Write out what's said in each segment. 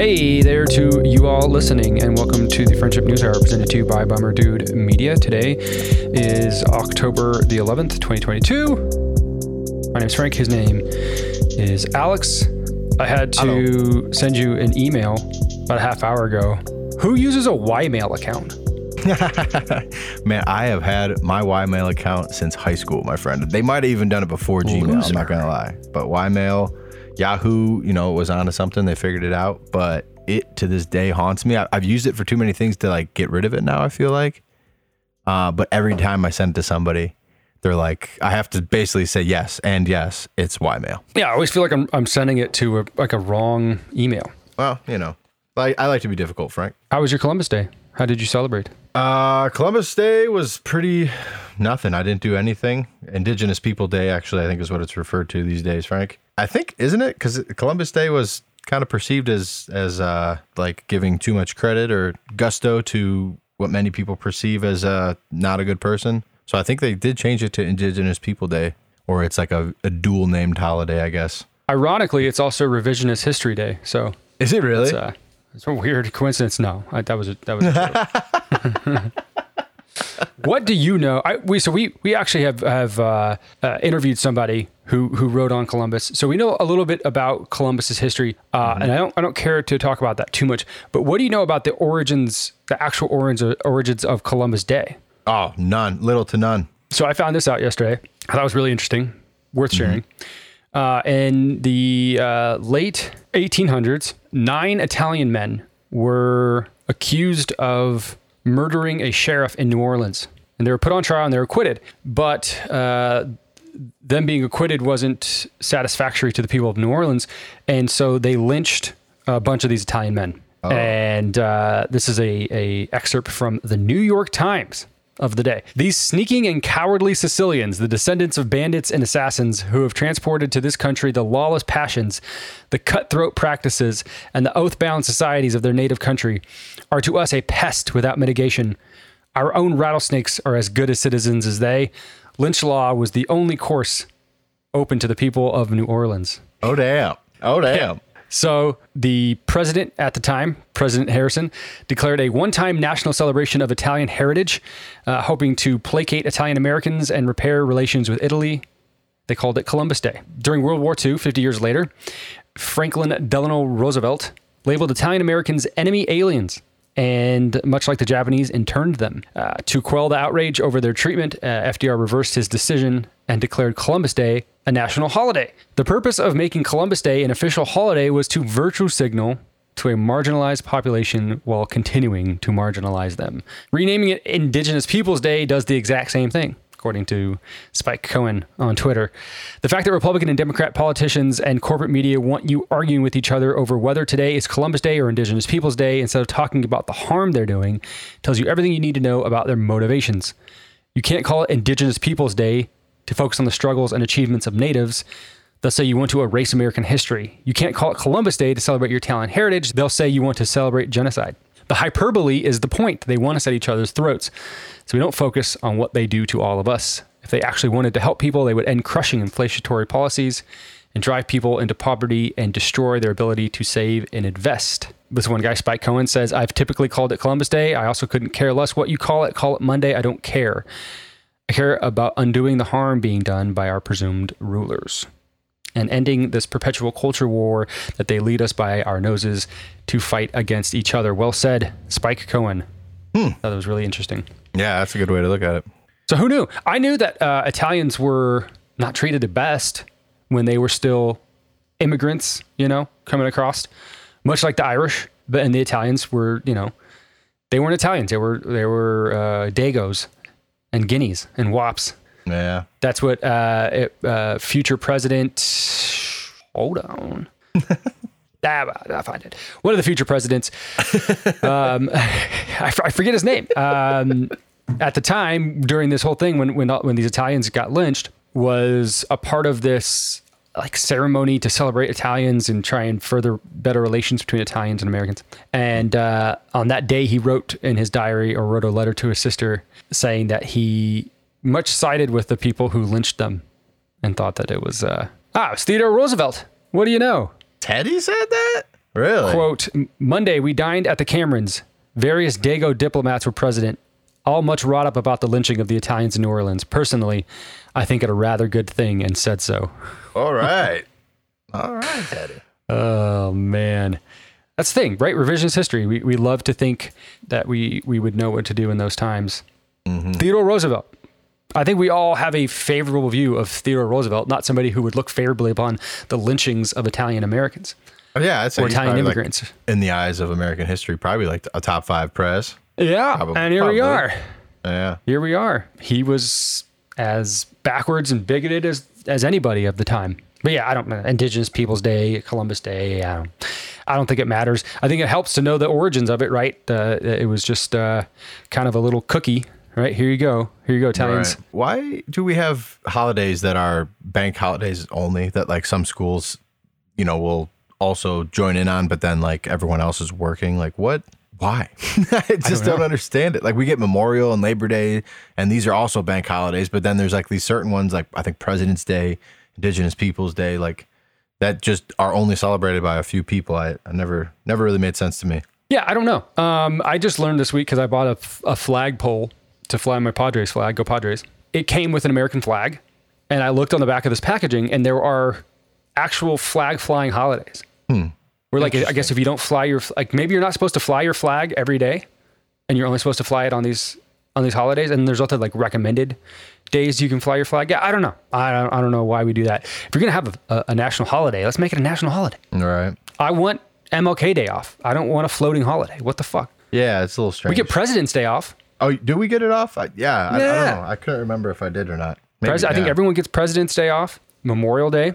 Hey there to you all listening, and welcome to the Friendship News Hour presented to you by Bummer Dude Media. Today is October the 11th, 2022. My name is Frank. His name is Alex. I had to Hello. send you an email about a half hour ago. Who uses a Ymail account? Man, I have had my Ymail account since high school, my friend. They might have even done it before Gmail. I'm not gonna lie, but Ymail, Yahoo, you know, was onto something. They figured it out, but it to this day haunts me. I, I've used it for too many things to like get rid of it. Now I feel like, uh, but every time I send it to somebody, they're like, I have to basically say yes and yes, it's Ymail. Yeah, I always feel like I'm, I'm sending it to a, like a wrong email. Well, you know, I, I like to be difficult, Frank. How was your Columbus Day? How did you celebrate? Uh, Columbus Day was pretty nothing. I didn't do anything. Indigenous People Day, actually, I think is what it's referred to these days, Frank. I think, isn't it? Because Columbus Day was kind of perceived as as uh like giving too much credit or gusto to what many people perceive as uh not a good person. So I think they did change it to Indigenous People Day, or it's like a, a dual named holiday, I guess. Ironically, it's also Revisionist History Day. So Is it really? uh, it's a weird coincidence. No, I, that was a, that was. A joke. what do you know? I, we so we we actually have have uh, uh, interviewed somebody who who wrote on Columbus, so we know a little bit about Columbus's history. Uh, And I don't I don't care to talk about that too much. But what do you know about the origins, the actual origins origins of Columbus Day? oh, none, little to none. So I found this out yesterday. I thought it was really interesting, worth sharing. Uh, in the uh, late 1800s, nine Italian men were accused of murdering a sheriff in New Orleans, and they were put on trial and they were acquitted. But uh, them being acquitted wasn't satisfactory to the people of New Orleans, and so they lynched a bunch of these Italian men. And uh, this is a, a excerpt from the New York Times of the day. These sneaking and cowardly Sicilians, the descendants of bandits and assassins who have transported to this country the lawless passions, the cutthroat practices, and the oath bound societies of their native country, are to us a pest without mitigation. Our own rattlesnakes are as good as citizens as they. Lynch law was the only course open to the people of New Orleans. Oh damn. Oh damn. So the president at the time, President Harrison, declared a one-time national celebration of Italian heritage, uh, hoping to placate Italian Americans and repair relations with Italy. They called it Columbus Day. During World War II, 50 years later, Franklin Delano Roosevelt labeled Italian Americans enemy aliens. And much like the Japanese, interned them. Uh, to quell the outrage over their treatment, uh, FDR reversed his decision and declared Columbus Day a national holiday. The purpose of making Columbus Day an official holiday was to virtue signal to a marginalized population while continuing to marginalize them. Renaming it Indigenous Peoples Day does the exact same thing, according to Spike Cohen on Twitter. The fact that Republican and Democrat politicians and corporate media want you arguing with each other over whether today is Columbus Day or Indigenous Peoples Day instead of talking about the harm they're doing tells you everything you need to know about their motivations. You can't call it Indigenous Peoples Day to focus on the struggles and achievements of natives. They'll say you want to erase American history. You can't call it Columbus Day to celebrate your Italian heritage. They'll say you want to celebrate genocide. The hyperbole is the point. They want us at each other's throats. So we don't focus on what they do to all of us. If they actually wanted to help people, they would end crushing inflationary policies and drive people into poverty and destroy their ability to save and invest. This one guy, Spike Cohen, says, I've typically called it Columbus Day. I also couldn't care less what you call it. Call it Monday. I don't care. I care about undoing the harm being done by our presumed rulers and ending this perpetual culture war that they lead us by our noses to fight against each other. Well said, Spike Cohen. That was really interesting. Yeah, that's a good way to look at it. So who knew? I knew that uh, Italians were not treated the best when they were still immigrants, you know, coming across, much like the Irish. But and the Italians were, you know, they weren't Italians. They were they were uh, Dagos and Guineas and Wops. Yeah. That's what uh, it, uh, future president. Hold on. Ah, I'll find it. One of the future presidents. Um, I, f- I forget his name. Um, at the time, during this whole thing, when when when these Italians got lynched, was a part of this like ceremony to celebrate Italians and try and further better relations between Italians and Americans. And uh, on that day, he wrote in his diary or wrote a letter to his sister saying that he much sided with the people who lynched them and thought that it was uh, ah, it's Theodore Roosevelt. What do you know? Teddy said that? Really? Quote Monday, we dined at the Camerons. Various Dago diplomats were present, all much wrought up about the lynching of the Italians in New Orleans. Personally, I think it a rather good thing and said so. All right. All right, Teddy. Oh, man. That's the thing, right? Revisionist history. We, we love to think that we, we would know what to do in those times. Mm-hmm. Theodore Roosevelt. I think we all have a favorable view of Theodore Roosevelt, not somebody who would look favorably upon the lynchings of Italian Americans Oh, yeah, I'd say or Italian probably, like, immigrants. in the eyes of American history, probably like a top five press. yeah. Probably- and here we are. Yeah. here we are. He was as backwards and bigoted as as anybody of the time. But yeah, I don't know. Indigenous Peoples Day, Columbus Day. I don't, I don't think it matters. I think it helps to know the origins of it, right? Uh, it was just uh, kind of a little cookie, right? Here you go. Here you go, Italians. Right. Why do we have holidays that are bank holidays only that like some schools, you know, will also join in on, but then like everyone else is working? Like what? Why? I just don't, know. understand it. Like we get Memorial and Labor Day, and these are also bank holidays, but then there's like these certain ones, like I think President's Day, Indigenous Peoples Day, like that just are only celebrated by a few people. I, I never, never really made sense to me. Yeah, I don't know. Um, I just learned this week because I bought a, f- a flagpole to fly my Padres flag. Go Padres! It came with an American flag, and I looked on the back of this packaging, and there are actual flag flying holidays. Where like I guess if you don't fly your like maybe you're not supposed to fly your flag every day, and you're only supposed to fly it on these on these holidays, and there's also like recommended days you can fly your flag. Yeah, I don't know. I don't, I don't know why we do that. If you're gonna have a, a national holiday, let's make it a national holiday. All right. I want MLK Day off. I don't want a floating holiday. What the fuck? Yeah, it's a little strange. We get President's Day off. oh, do we get it off? I, yeah, I, I don't know. I couldn't remember if I did or not. Maybe, Pres- I think everyone gets President's Day off. Memorial Day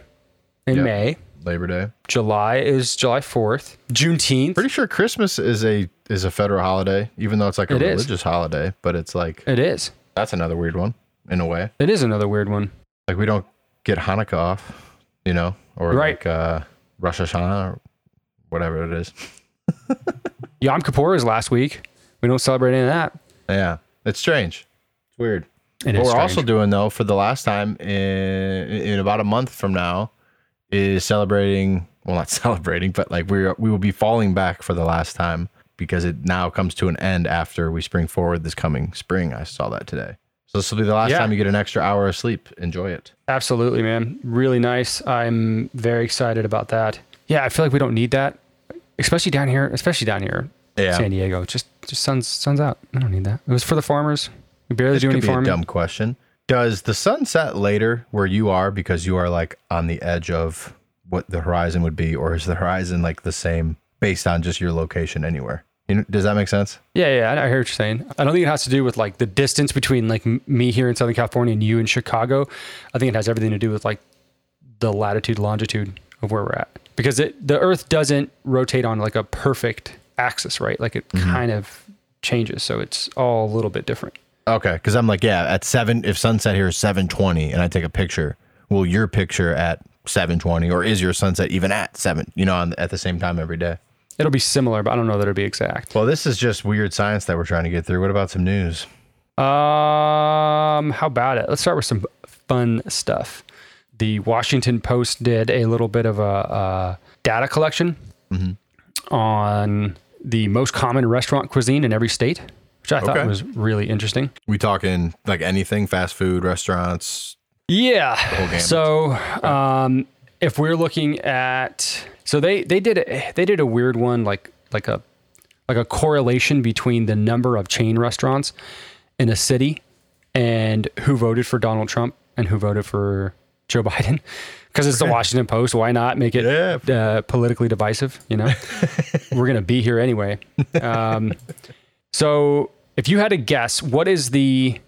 in Yep. May. Labor Day. July is July 4th. Juneteenth. Pretty sure Christmas is a is a federal holiday, even though it's like a It is. religious holiday. But it's like it is. that's another weird one in a way. It is another weird one. Like we don't get Hanukkah off, you know, or Right. like uh, Rosh Hashanah or whatever it is. Yom Kippur is last week. We don't celebrate any of that. Yeah, it's strange. It's weird. It what is we're also doing though for the last time in in about a month from now is celebrating. Well, not celebrating, but like we we will be falling back for the last time because it now comes to an end after we spring forward this coming spring. I saw that today. So this will be the last Yeah. time you get an extra hour of sleep. Enjoy it. Absolutely, man. Really nice. I'm very excited about that. Yeah, I feel like we don't need that, especially down here. Especially down here, Yeah. San Diego. Just just sun's sun's out. I don't need that. It was for the farmers. We barely This do could any be a farming. dumb question. Does the sun set later where you are because you are like on the edge of what the horizon would be, or is the horizon like the same based on just your location anywhere? You know, does that make sense? Yeah, yeah, I hear what you're saying. I don't think it has to do with like the distance between like me here in Southern California and you in Chicago. I think it has everything to do with like the latitude, longitude of where we're at. Because it the Earth doesn't rotate on like a perfect axis, right? Like it mm-hmm. kind of changes, so it's all a little bit different. Okay, because I'm like, yeah, at seven. If sunset here is seven twenty, and I take a picture, will your picture at seven twenty, or is your sunset even at seven? You know, on, at the same time every day. It'll be similar, but I don't know that it'll be exact. Well, this is just weird science that we're trying to get through. What about some news? Um, how about it? Let's start with some fun stuff. The Washington Post did a little bit of a, uh data collection on the most common restaurant cuisine in every state, which I thought Okay. was really interesting. We talking like anything, fast food, restaurants. Yeah. So, um, if we're looking at, so they they did a, they did a weird one like like a like a correlation between the number of chain restaurants in a city and who voted for Donald Trump and who voted for Joe Biden. Because it's the Washington Post, why not make it Yeah. uh, politically divisive? You know, we're gonna be here anyway. Um, so, if you had to guess, what is the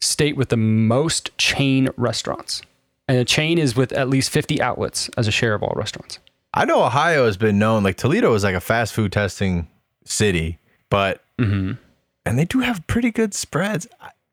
state with the most chain restaurants? And a chain is with at least 50 outlets as a share of all restaurants. I know Ohio has been known like Toledo is like a fast food testing city, but mm-hmm. and they do have pretty good spreads.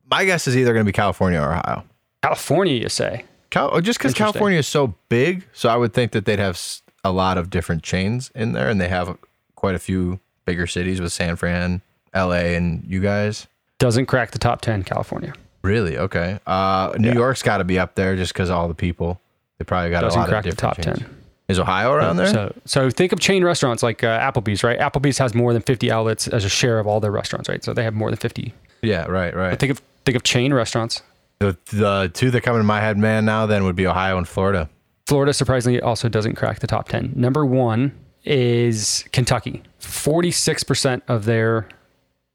My guess is either going to be California or Ohio. California, you say? Cal- oh, just because California is so big, so I would think that they'd have a lot of different chains in there, and they have quite a few bigger cities with San Fran, L.A., and you guys. Doesn't crack the top 10, California. Really? Okay. Uh, New Yeah. York's got to be up there just because all the people. They probably got Doesn't a lot crack of the top different 10. Is Ohio around there? So, so think of chain restaurants like uh, Applebee's, right? Applebee's has more than 50 outlets as a share of all their restaurants, right? So they have more than 50. yeah, right, right. Think of think of chain restaurants. The, the two that come into my head, man, now then would be Ohio and Florida. Florida surprisingly also doesn't crack the top 10. Number 1 is Kentucky. 46% of their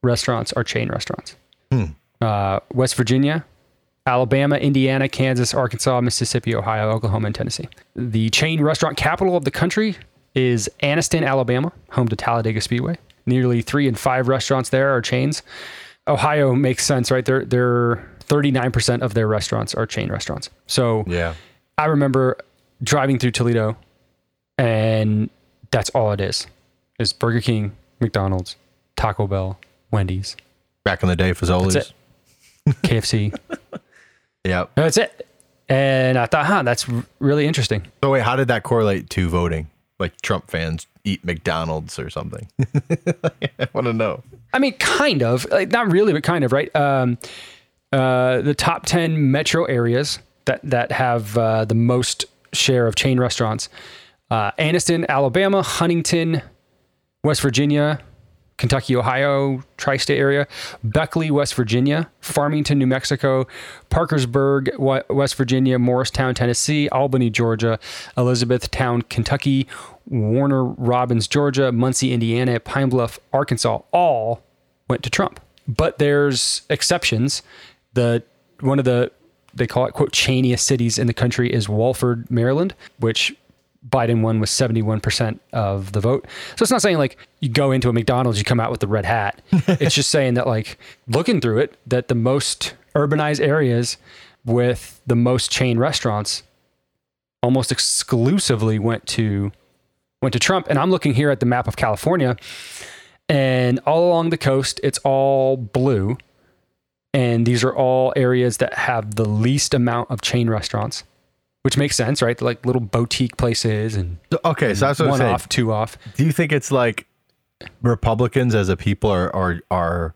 restaurants are chain restaurants. Uh, West Virginia, Alabama, Indiana, Kansas, Arkansas, Mississippi, Ohio, Oklahoma, and Tennessee. The chain restaurant capital of the country is Anniston, Alabama, home to Talladega Speedway. Nearly three in five restaurants there are chains. Ohio makes sense, right? They're, they're 39% of their restaurants are chain restaurants. So Yeah. I remember driving through Toledo and that's all it is. Is Burger King, McDonald's, Taco Bell, Wendy's, Back in the day, Fazoli's. KFC. Yep. That's it. And I thought, huh, that's really interesting. So wait, how did that correlate to voting? Like Trump fans eat McDonald's or something? I want to know. I mean, kind of, like, not really, but kind of, right? Um, uh, the top 10 metro areas that, that have uh, the most share of chain restaurants uh, Anniston, Alabama, Huntington, West Virginia, Kentucky, Ohio, tri state area, Beckley, West Virginia, Farmington, New Mexico, Parkersburg, West Virginia, Morristown, Tennessee, Albany, Georgia, Elizabethtown, Kentucky, Warner Robins, Georgia, Muncie, Indiana, Pine Bluff, Arkansas, all went to Trump. But there's exceptions. The one of the they call it quote chainiest cities in the country is Waldorf, Maryland, which Biden won with 71% of the vote. So it's not saying like you go into a McDonald's, you come out with the red hat. it's just saying that like looking through it, that the most urbanized areas with the most chain restaurants almost exclusively went to went to Trump. And I'm looking here at the map of California and all along the coast, it's all blue. And these are all areas that have the least amount of chain restaurants, which makes sense, right? Like little boutique places and Okay, so that's what I'm one saying. off, two off. Do you think it's like Republicans as a people are are are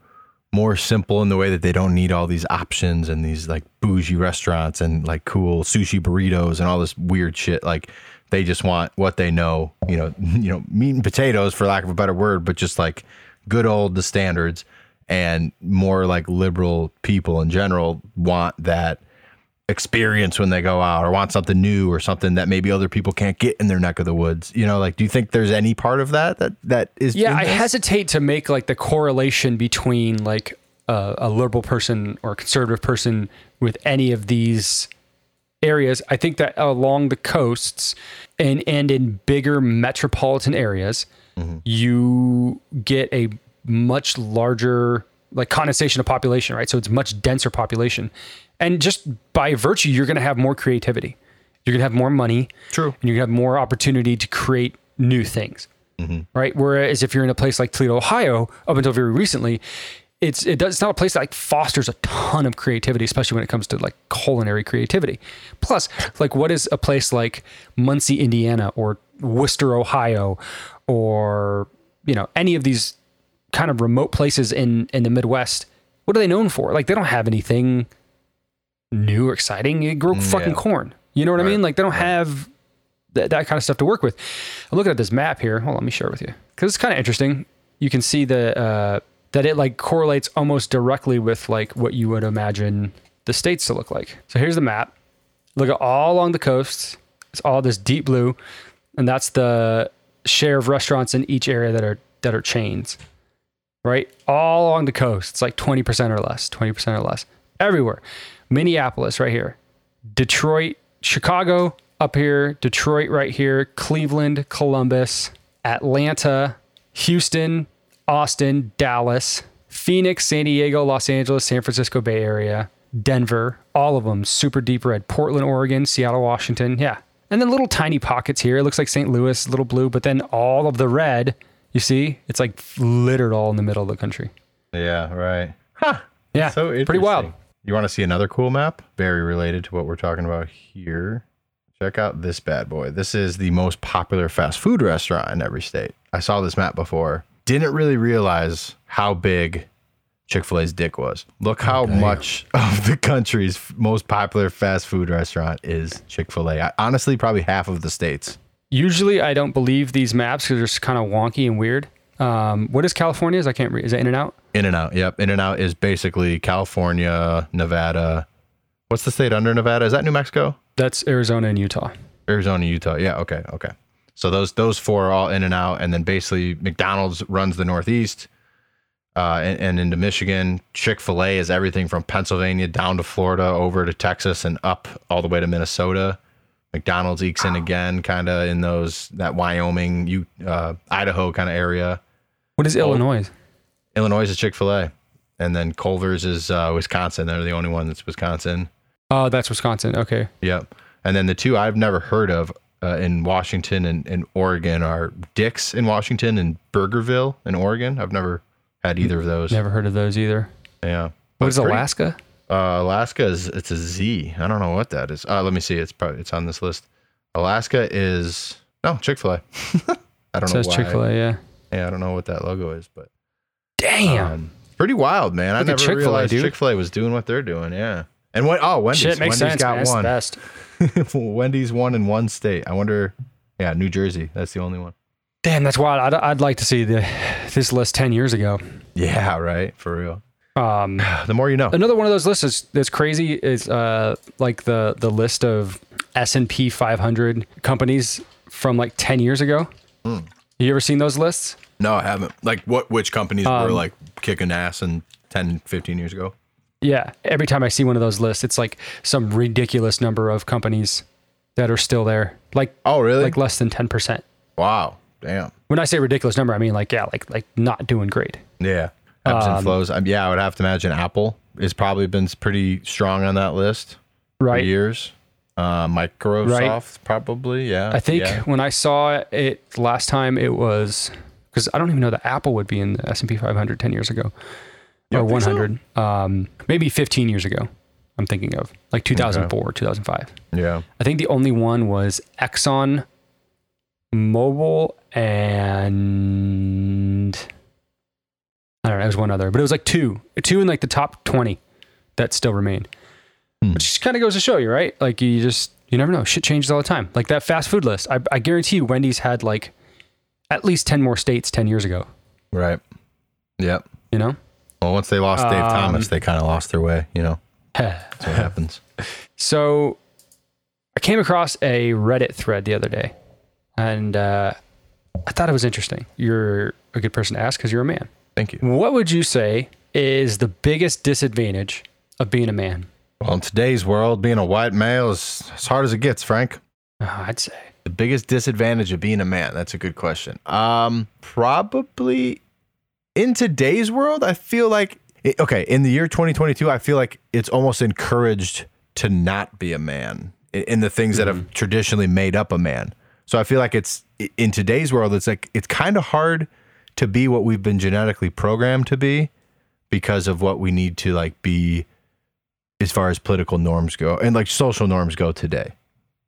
more simple in the way that they don't need all these options and these like bougie restaurants and like cool sushi burritos and all this weird shit like they just want what they know, you know, you know, meat and potatoes for lack of a better word, but just like good old the standards and more like liberal people in general want that experience when they go out or want something new or something that maybe other people can't get in their neck of the woods. You know, like do you think there's any part of that that that is Yeah, I hesitate to make like the correlation between like a, a liberal person or a conservative person with any of these areas. I think that along the coasts and and in bigger metropolitan areas, mm-hmm. you get a much larger like condensation of population, right? So it's much denser population. And just by virtue, you're going to have more creativity. You're going to have more money. True. And you're going to have more opportunity to create new things. Mm-hmm. Right. Whereas if you're in a place like Toledo, Ohio, up until very recently, it's it does it's not a place that like fosters a ton of creativity, especially when it comes to like culinary creativity. Plus, like what is a place like Muncie, Indiana, or Wooster, Ohio, or you know any of these kind of remote places in in the Midwest? What are they known for? Like they don't have anything new or exciting. They grow fucking yeah. corn. You know what I mean? Like they don't have that, that kind of stuff to work with. I'm looking at this map here. Hold on, let me share it with you because it's kind of interesting. You can see the uh, that it like correlates almost directly with like what you would imagine the states to look like. So here's the map. Look at all along the coasts. It's all this deep blue, and that's the share of restaurants in each area that are that are chains. Right, all along the coast, it's like 20% or less, 20% or less, everywhere. Minneapolis, right here. Detroit, Chicago up here, Detroit right here, Cleveland, Columbus, Atlanta, Houston, Austin, Dallas, Phoenix, San Diego, Los Angeles, San Francisco Bay Area, Denver, all of them super deep red. Portland, Oregon, Seattle, Washington. Yeah. And then little tiny pockets here. It looks like St. Louis, little blue, but then all of the red, you see, it's like littered all in the middle of the country. Yeah, right. Huh. Yeah. So pretty wild. Interesting. You want to see another cool map? Very related to what we're talking about here. Check out this bad boy. This is the most popular fast food restaurant in every state. I saw this map before. Didn't really realize how big Chick fil A's dick was. Look how oh, much of the country's most popular fast food restaurant is Chick fil A. Honestly, probably half of the states. Usually, I don't believe these maps because they're just kind of wonky and weird. Um, what is California's? I can't read. Is it In and Out? In and Out. Yep. In and Out is basically California, Nevada. What's the state under Nevada? Is that New Mexico? That's Arizona and Utah. Arizona, Utah. Yeah. Okay. Okay. So those those four are all in and out, and then basically McDonald's runs the Northeast, uh, and, and into Michigan. Chick Fil A is everything from Pennsylvania down to Florida, over to Texas, and up all the way to Minnesota. McDonald's ekes in again, kind of in those that Wyoming, U, uh, Idaho kind of area. What is Illinois? Illinois is Chick Fil A, and then Culver's is uh, Wisconsin. They're the only one that's Wisconsin. Oh, that's Wisconsin. Okay. Yep. And then the two I've never heard of uh, in Washington and, and Oregon are Dick's in Washington and Burgerville in Oregon. I've never had either of those. Never heard of those either. Yeah. What is Alaska? Uh, Alaska is it's a Z. I don't know what that is. Uh, let me see. It's probably it's on this list. Alaska is no Chick Fil A. I don't It says know why. Chick Fil A. Yeah. Yeah, I don't know what that logo is, but Damn. um, pretty wild, man. I Look at never Chick-fil-A, realized. Chick Fil A was doing what they're doing. Yeah. And what? Oh, Wendy's. Shit Wendy's sense. got man. One. best. Wendy's won in one state. I wonder. Yeah, New Jersey. That's the only one. Damn, that's wild. I'd, I'd like to see the this list ten years ago. Yeah, right. For real. Um, The more you know. another one of those lists is, that's crazy is uh, like the the list of S and P 500 companies from like 10 years ago. Hmm. You ever seen those lists? No, I haven't. Like, what? Which companies Um, were like kicking ass in 10, 15 years ago? Yeah. Every time I see one of those lists, it's like some ridiculous number of companies that are still there. Like Oh, really? like less than 10%. wow. Damn. When I say ridiculous number, I mean like yeah, like like not doing great. Yeah. Ebbs Um, and flows. Um, yeah, I would have to imagine Apple has probably been pretty strong on that list for Right. years. Uh, Microsoft, probably. Yeah. I think Yeah. when I saw it last time, it was because I don't even know that Apple would be in the S and P 500 10 years ago or don't think so? 100, um, maybe 15 years ago. I'm thinking of like 2004, 2005. Yeah. I think the only one was Exxon Mobil and I don't know. It was one other, but it was like two, two in like the top 20 that still remained. Hmm. Which kind of goes to show you, right? Like you just, you never know. Shit changes all the time. Like that fast food list. I, I guarantee you Wendy's had like at least 10 more states 10 years ago, Right. Yep. you know? Well, once they lost Dave Um, Thomas, they kind of lost their way. You know, that's what happens. So I came across a Reddit thread the other day and uh, I thought it was interesting. You're a good person to ask because you're a man. Thank you. What would you say is the biggest disadvantage of being a man? Well, in today's world, being a white male is as hard as it gets, Frank. Uh, I'd say. The biggest disadvantage of being a man? That's a good question. Um, probably in today's world, I feel like okay, in the year 2022, I feel like it's almost encouraged to not be a man in, in the things that have traditionally made up a man. So I feel like it's in today's world, it's like it's kind of hard to be what we've been genetically programmed to be because of what we need to like be as far as political norms go and like social norms go today.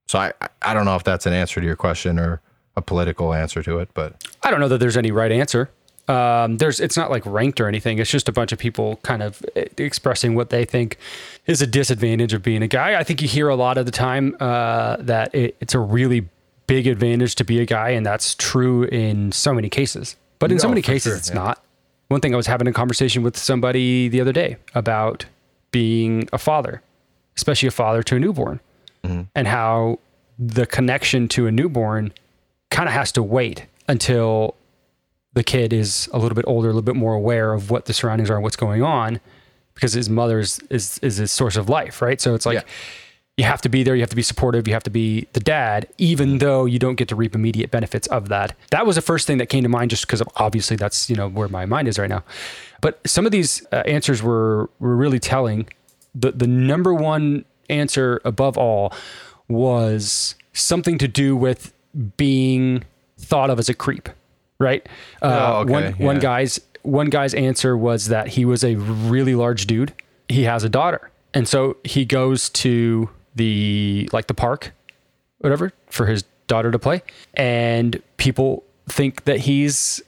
So I I don't know if that's an answer to your question or a political answer to it, but I don't know that there's any right answer. Um, there's it's not like ranked or anything. It's just a bunch of people kind of eh, expressing what they think is a disadvantage of being a guy. I think you hear a lot of the time uh, that it, it's a really big advantage to be a guy, and that's true in so many cases. But in so many cases, sure, it's yeah. not. One thing I was having a conversation with somebody the other day about being a father, especially a father to a newborn, Mm-hmm. and how the connection to a newborn kind of has to wait until the kid is a little bit older, a little bit more aware of what the surroundings are, and what's going on, because his mother's is is his source of life, right? So it's like Yeah. You have to be there, you have to be supportive, you have to be the dad, even though you don't get to reap immediate benefits of that. That was the first thing that came to mind, just because obviously that's you know where my mind is right now. But some of these uh, answers were were really telling. The the number one answer above all was something to do with being thought of as a creep, right? Uh, Oh, okay, One one guy's one guy's answer was that he was a really large dude. He has a daughter, and so he goes to the like the park, whatever, for his daughter to play, and people think that he's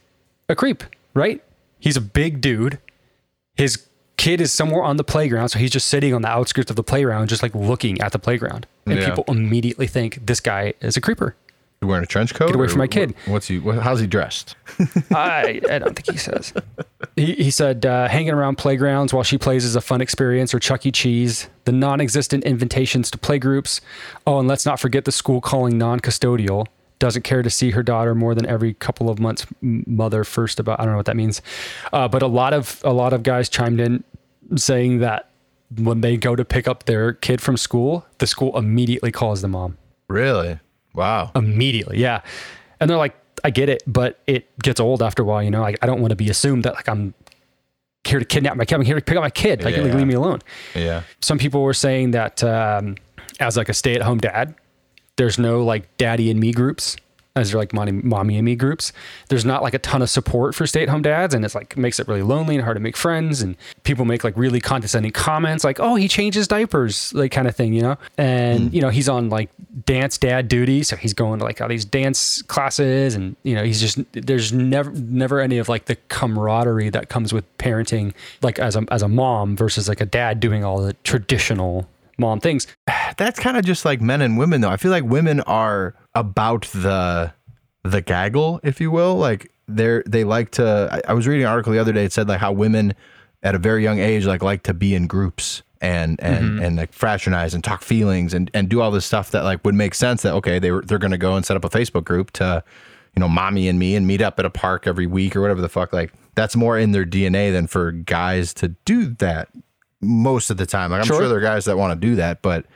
a creep, right? He's a big dude. His kid is somewhere on the playground, so he's just sitting on the outskirts of the playground, just like looking at the playground, and Yeah. people immediately think this guy is a creeper You wearing a trench coat? Get away from my what- kid. What's he? What, how's he dressed? I, I don't think he says. He, he said uh, hanging around playgrounds while she plays is a fun experience, or Chuck E. Cheese, the non existent invitations to playgroups. Oh, and let's not forget the school calling non custodial. Doesn't care to see her daughter more than every couple of months. Mother first about I don't know what that means, uh, but a lot of a lot of guys chimed in saying that when they go to pick up their kid from school, the school immediately calls the mom Really? Wow. immediately. Yeah. And they're like, I get it, but it gets old after a while, you know. Like I don't want to be assumed that like I'm here to kidnap my kid. I'm here to pick up my kid. Like Yeah. leave me alone. Yeah. Some people were saying that um, as like a stay at home dad, there's no like daddy and me groups. As they're like mommy, mommy and me groups, there's not like a ton of support for stay-at-home dads, and it's like makes it really lonely and hard to make friends. And people make like really condescending comments, like "Oh, he changes diapers," like kind of thing, you know. And mm. you know he's on like dance dad duty, so he's going to like all these dance classes, and you know he's just there's never never any of like the camaraderie that comes with parenting, like as a as a mom versus like a dad doing all the traditional mom things. That's kind of just like men and women, though. I feel like women are about the the gaggle, if you will. Like they're they like to. I, I was reading an article the other day. It said like how women at a very young age like like to be in groups and and mm-hmm. and like fraternize and talk feelings and and do all this stuff that like would make sense. That okay, they were they're gonna go and set up a Facebook group to you know mommy and me and meet up at a park every week or whatever the fuck. Like that's more in their DNA than for guys to do that most of the time. Like I'm Sure. sure there are guys that want to do that, but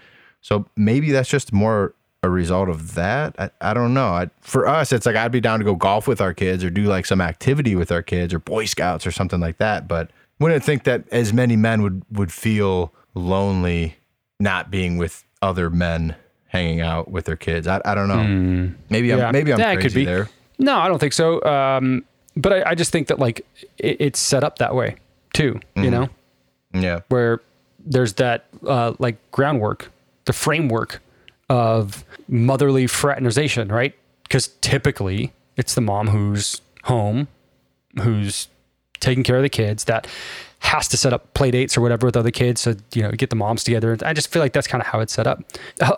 so maybe that's just more a result of that. I, I don't know. I, for us, it's like I'd be down to go golf with our kids or do like some activity with our kids or Boy Scouts or something like that. But wouldn't think that as many men would would feel lonely not being with other men hanging out with their kids. I, I don't know. Maybe I'm maybe I'm Yeah, crazy could be. there. No, I don't think so. Um, but I, I just think that like it, it's set up that way too. You know, Yeah. where there's that uh, like groundwork, the framework of motherly fraternization, right? Because typically it's the mom who's home, who's taking care of the kids that has to set up play dates or whatever with other kids so you know get the moms together. I just feel like that's kind of how it's set up.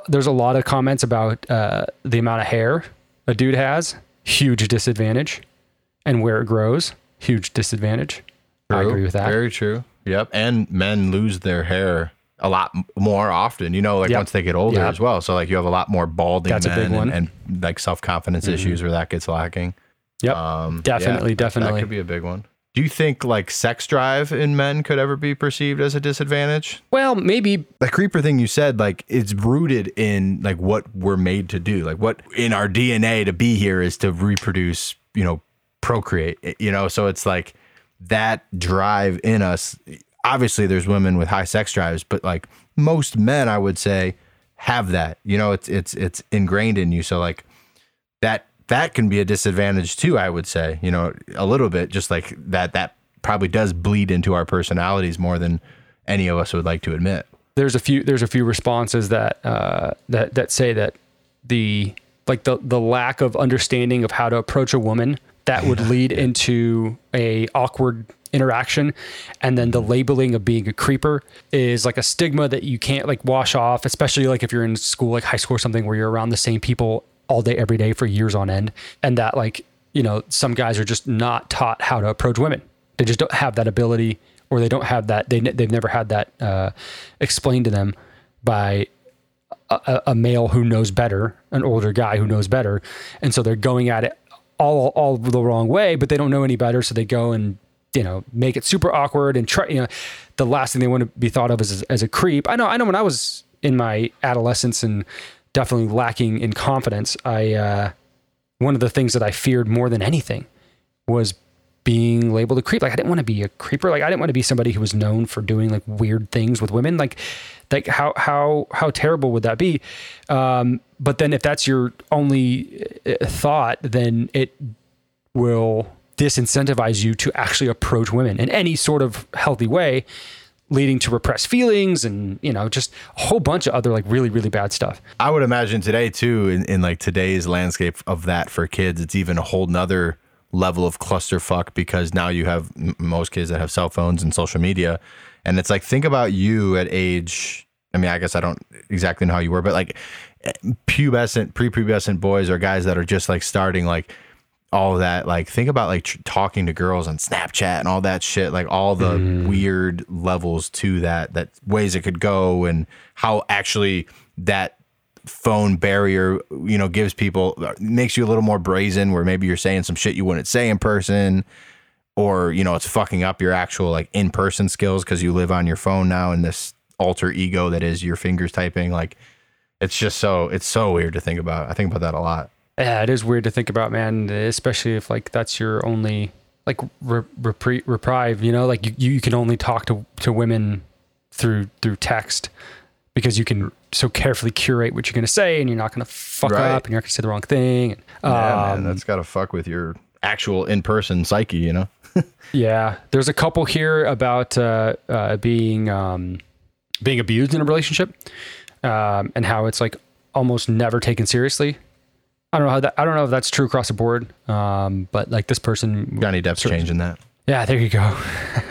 There's a lot of comments about uh, the amount of hair a dude has. Huge disadvantage. And where it grows huge disadvantage. I agree with that. Very true. Yep. And men lose their hair a lot more often, you know, like Yep. once they get older Yep. as well. So like you have a lot more balding That's a men big one. Mm-hmm. And, and like self confidence issues where that gets lacking. yep Um, Definitely, that- definitely. That could be a big one. Do you think like sex drive in men could ever be perceived as a disadvantage? well maybe The creeper thing you said, like it's rooted in like what we're made to do. Like what in our DNA to be here is to reproduce, you know, procreate, you know, so it's like that drive in us. Obviously there's women with high sex drives, but like most men I would say have that. You know, it's it's it's ingrained in you. So like that that can be a disadvantage too, I would say, you know, a little bit just like that that probably does bleed into our personalities more than any of us would like to admit. there's a few there's a few responses that uh, that that say that the like the the lack of understanding of how to approach a woman that would lead into a awkward interaction. And then the labeling of being a creeper is like a stigma that you can't like wash off especially like if you're in school like high school or something where you're around the same people all day every day for years on end. And that like you know some guys are just not taught how to approach women. They just don't have that ability or they don't have that they, they've never had that uh, explained to them by a, a male who knows better an older guy who knows better. And so they're going at it all all the wrong way but they don't know any better so they go and you know make it super awkward and try you know the last thing they want to be thought of is as, as a creep. I know i know when i was in my adolescence and definitely lacking in confidence i uh one of the things that i feared more than anything was being labeled a creep. Like I didn't want to be a creeper. Like I didn't want to be somebody who was known for doing like weird things with women. Like, like how how how terrible would that be? Um, but then if that's your only uh, thought, then it will disincentivize you to actually approach women in any sort of healthy way leading to repressed feelings and you know just a whole bunch of other like really really bad stuff I would imagine today too, in, in like today's landscape of that for kids, it's even a whole nother level of clusterfuck because now you have m- most kids that have cell phones and social media, and it's like think about you at age. I mean, I guess I don't exactly know how you were, but like pubescent, prepubescent boys or guys that are just like starting like all that. Like think about like tr- talking to girls on Snapchat and all that shit. Like all the mm. weird levels to that, that ways it could go, and how actually that phone barrier, you know, gives people makes you a little more brazen. Where maybe you're saying some shit you wouldn't say in person or you know it's fucking up your actual like in-person skills because you live on your phone now in this alter ego that is your fingers typing like it's just so it's so weird to think about i think about that a lot Yeah, it is weird to think about, man. Especially if like that's your only like re- repri- reprieve. You know, like you, you can only talk to to women through through text because you can so carefully curate what you're going to say, and you're not going to fuck Right. up, and you're not going to say the wrong thing. yeah Um, man that's gotta fuck with your actual in-person psyche you know Yeah, there's a couple here about uh, uh, being um, being abused in a relationship, um, and how it's like almost never taken seriously. I don't know how that. I don't know if that's true across the board, um, but like this person, johnny depp's Sure. changing that yeah, there you go,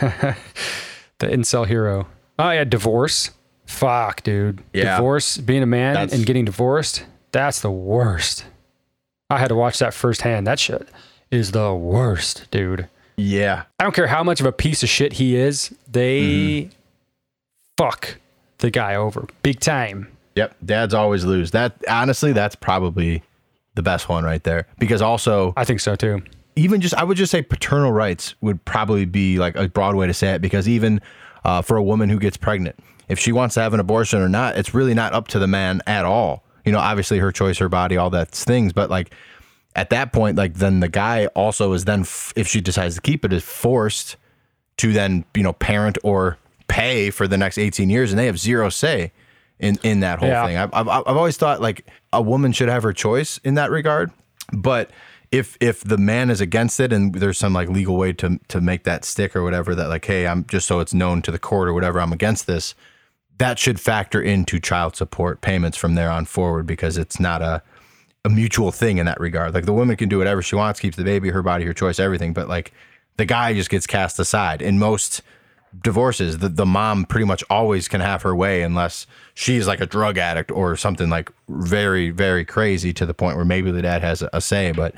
the incel hero. Oh yeah, divorce. Fuck, dude. Yeah. Divorce, being a man That's- and getting divorced, that's the worst. I had to watch that firsthand. That shit is the worst, dude. yeah I don't care how much of a piece of shit he is. They Mm-hmm. fuck the guy over big time. Yep, dads always lose. That honestly, that's probably the best one right there. Because also, I think so too. even just I would just say paternal rights would probably be like a broad way to say it. Because even uh, for a woman who gets pregnant, if she wants to have an abortion or not, it's really not up to the man at all. You know, obviously her choice, her body, all that things. But like at that point, like then the guy also is then, f- if she decides to keep it, is forced to then you know parent or pay for the next 18 years and they have zero say in in that whole Yeah. thing I've, I've, I've always thought like a woman should have her choice in that regard but if if the man is against it and there's some like legal way to to make that stick or whatever that like hey i'm just so it's known to the court or whatever i'm against this that should factor into child support payments from there on forward because it's not a a mutual thing in that regard. Like the woman can do whatever she wants, keeps the baby, her body, her choice, everything. But like the guy just gets cast aside. In most divorces, the, the mom pretty much always can have her way unless she's like a drug addict or something like very, very crazy to the point where maybe the dad has a, a say. But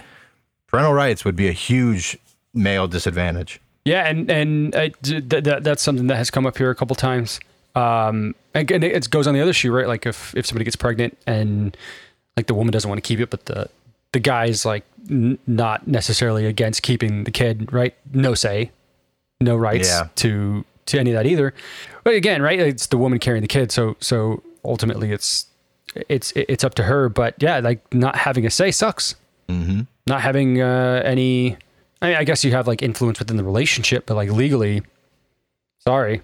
parental rights would be a huge male disadvantage. Yeah, and and uh, th- th- that's something that has come up here a couple times. Um, and it goes on the other shoe, right? Like if if somebody gets pregnant and like the woman doesn't want to keep it, but the the guy's like n- not necessarily against keeping the kid, right? No say, no rights Yeah. to to any of that either. But again, right? It's the woman carrying the kid, so so ultimately it's it's it's up to her. But yeah, like not having a say sucks. Mm-hmm. Not having uh, any. I mean, I guess you have like influence within the relationship, but like legally, sorry.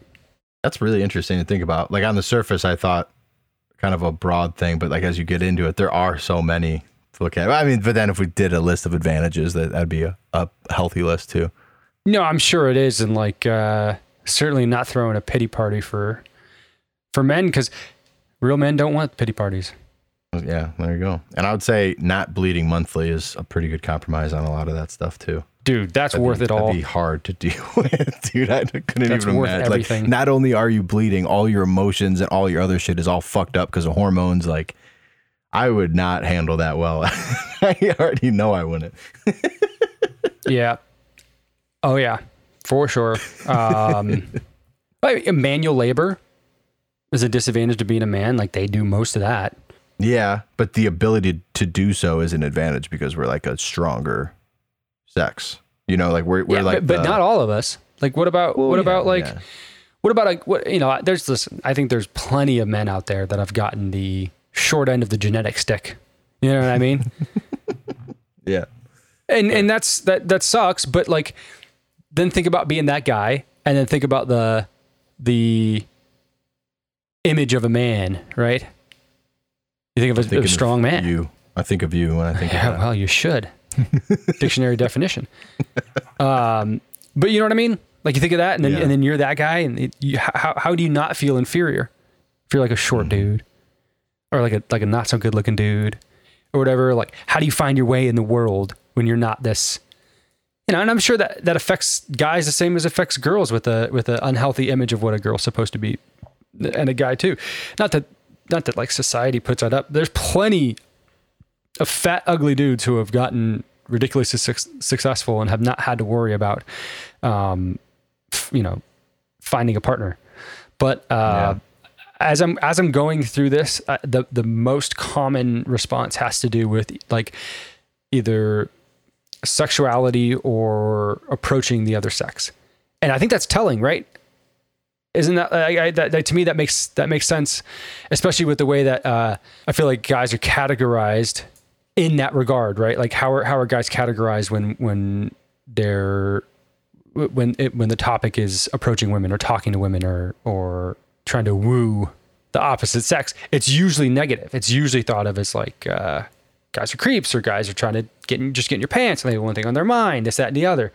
That's really interesting to think about. Like on the surface, I thought kind of a broad thing, but like as you get into it, there are so many to look at. I mean, but then if we did a list of advantages, that that'd be a, a healthy list too. No, I'm sure it is, and like uh, certainly not throwing a pity party for for men because real men don't want pity parties. Yeah, there you go. And I would say not bleeding monthly is a pretty good compromise on a lot of that stuff too. Dude, that's That'd worth be, it all. That'd be hard to deal with, dude. I couldn't That's even imagine. Like, everything. not only are you bleeding, all your emotions and all your other shit is all fucked up because of hormones. Like, I would not handle that well. I already know I wouldn't. yeah. Oh yeah, for sure. Um, manual labor is a disadvantage to being a man. Like they do most of that. Yeah, but the ability to do so is an advantage because we're like a stronger sex. You know, like we're we're yeah, like, but, but the- not all of us. Like what about Well, what yeah, about like yeah. what about like what you know? There's this. I think there's plenty of men out there that have gotten the short end of the genetic stick. You know what I mean? yeah, and and that's that that sucks but like then think about being that guy and then think about the the image of a man right you think of a, a strong man You, I think of you when I think of yeah that. well you should dictionary definition um but you know what i mean like you think of that and then Yeah. and then you're that guy and it, you, how, how do you not feel inferior if you're like a short Mm-hmm. dude or like a like a not so good looking dude or whatever like how do you find your way in the world when you're not this you know and i'm sure that that affects guys the same as it affects girls with a with an unhealthy image of what a girl's supposed to be and a guy too. Not that not that like society puts that up. There's plenty of fat, ugly dudes who have gotten ridiculously su- successful and have not had to worry about, um, f- you know, finding a partner. But uh, yeah. as I'm as I'm going through this, uh, the the most common response has to do with like either sexuality or approaching the other sex, and I think that's telling, right? Isn't that, I, I, that, that, to me that makes that makes sense, especially with the way that uh, I feel like guys are categorized in that regard, right? Like how are how are guys categorized when when they're when it, when the topic is approaching women or talking to women or or trying to woo the opposite sex? It's usually negative. It's usually thought of as like uh, guys are creeps or guys are trying to get in, just get in your pants and they have one thing on their mind, this, that, and the other.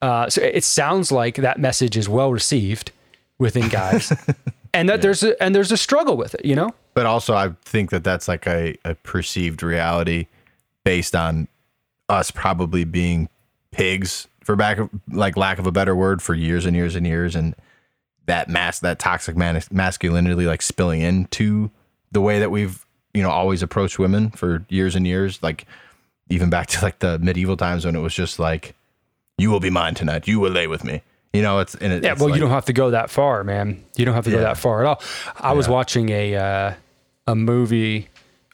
Uh, so it sounds like that message is well received within guys, and that yeah. there's a, and there's a struggle with it, you know. But also, I think that that's like a, a perceived reality based on us probably being pigs, for back of, like lack of a better word, for years and years and years, and that mass that toxic masculinity like spilling into the way that we've you know always approached women for years and years, like even back to like the medieval times when it was just like, "You will be mine tonight. You will lay with me." You know, it's it, yeah. It's well, like, you don't have to go that far, man. You don't have to yeah. go that far at all. I yeah. was watching a uh, a movie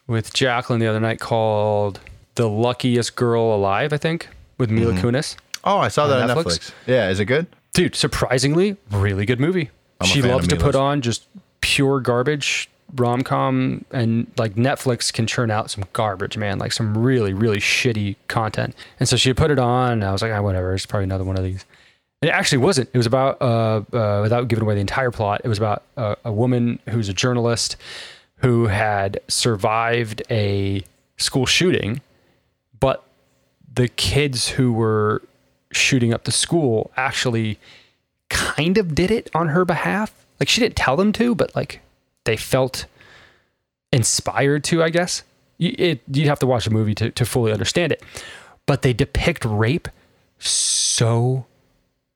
with Jacqueline the other night called "The Luckiest Girl Alive," I think, with Mila mm-hmm. Kunis. Oh, I saw that on, Netflix. Netflix. Yeah, is it good? Dude, surprisingly, really good movie. she loves to put on just pure garbage rom com, and like Netflix can churn out some garbage, man, like some really, really shitty content. And so she put it on, and I was like, ah, whatever, it's probably another one of these. And it actually wasn't. It was about, uh, uh, without giving away the entire plot, it was about a, a woman who's a journalist who had survived a school shooting, but the kids who were shooting up the school actually kind of did it on her behalf. Like she didn't tell them to, but like they felt inspired to, I guess. It, you'd have to watch a movie to, to fully understand it. But they depict rape so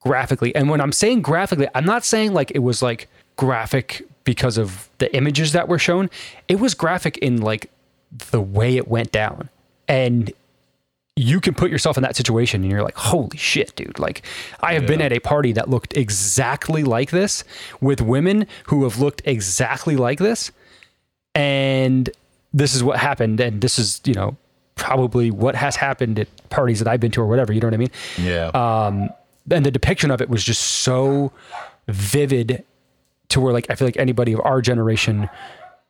graphically. And when I'm saying graphically, I'm not saying like it was like graphic because of the images that were shown. It was graphic in like the way it went down. And you can put yourself in that situation and you're like, holy shit, dude. Like, I have yeah. been at a party that looked exactly like this with women who have looked exactly like this. And this is what happened. And this is, you know, probably what has happened at parties that I've been to or whatever. You know what I mean? Yeah. Um, and the depiction of it was just so vivid to where like I feel like anybody of our generation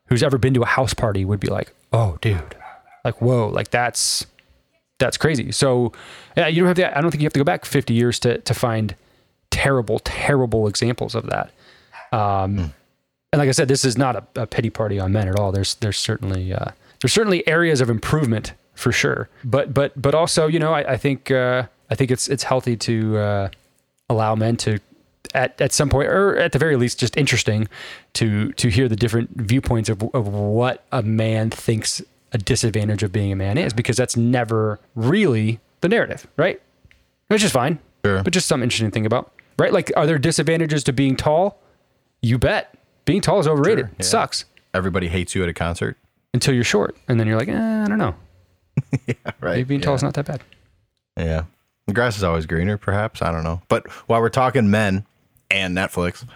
who's ever been to a house party would be like, "Oh, dude, like whoa, like that's that's crazy." So yeah, you don't have to. I don't think you have to go back 50 years to to find terrible, terrible examples of that. Um, mm. And like I said, this is not a, a, pity party on men at all. There's there's certainly uh, there's certainly areas of improvement for sure. But but but also, you know, I, I think. Uh, I think it's it's healthy to uh, allow men to at, at some point, or at the very least, just interesting to to hear the different viewpoints of of what a man thinks a disadvantage of being a man is, because that's never really the narrative, right? Which is fine, sure. but just some interesting thing about, right? Like, are there disadvantages to being tall? You bet. Being tall is overrated. Sure, yeah. It sucks. Everybody hates you at a concert until you're short, and then you're like, eh, I don't know. yeah, right. Maybe being yeah. tall is not that bad. Yeah. The grass is always greener, perhaps. I don't know. But while we're talking men and Netflix,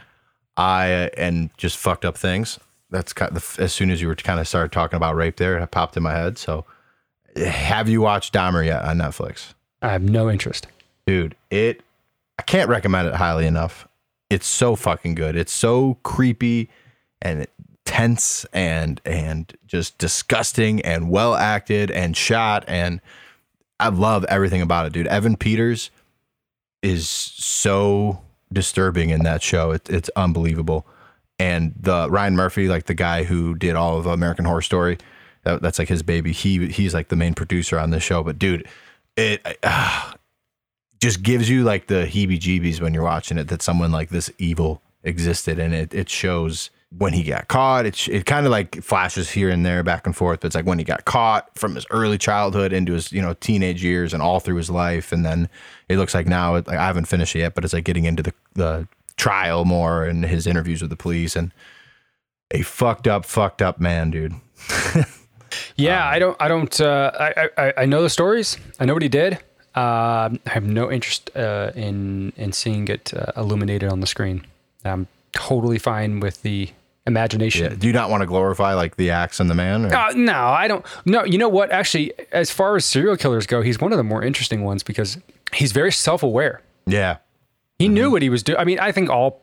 I and just fucked up things. That's kind of, as soon as you were kind of started talking about rape there, it popped in my head. So, have you watched Dahmer yet on Netflix? I have no interest, dude. It I can't recommend it highly enough. It's so fucking good. It's so creepy and tense and and just disgusting and well acted and shot and I love everything about it, dude. Evan Peters is so disturbing in that show. It, it's unbelievable. And the Ryan Murphy, like the guy who did all of American Horror Story, that, that's like his baby. He he's like the main producer on this show. But dude, it uh, just gives you like the heebie-jeebies when you're watching it that someone like this evil existed, and it it shows when he got caught. It it kind of like flashes here and there, back and forth. But it's like when he got caught from his early childhood into his you know teenage years and all through his life, and then it looks like now like I haven't finished it yet, but it's like getting into the the trial more and his interviews with the police and a fucked up, fucked up man, dude. Yeah, I don't. I don't. Uh, I, I I know the stories. I know what he did. Uh, I have no interest uh, in in seeing it uh, illuminated on the screen. I'm totally fine with the imagination. Yeah. Do you not want to glorify like the acts and the man? Or? Uh, no, I don't. No, you know what? Actually, as far as serial killers go, he's one of the more interesting ones because he's very self aware. yeah. He knew what he was doing. I mean, I think all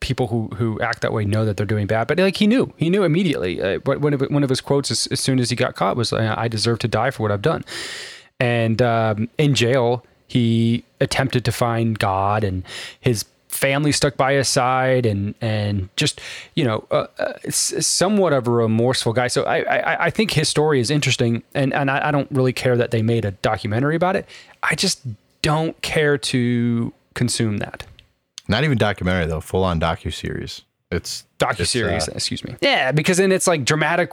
people who who act that way know that they're doing bad, but like he knew, he knew immediately. Uh, but one of one of his quotes as, as soon as he got caught was, "I deserve to die for what I've done." And um, in jail, he attempted to find God, and his family stuck by his side, and and just you know, uh, uh, somewhat of a remorseful guy. So I, I I think his story is interesting, and and I, I don't really care that they made a documentary about it. I just don't care to consume that. Not even documentary though, full on docu series. It's docu it's, series. uh, excuse me. Yeah, because then it's like dramatic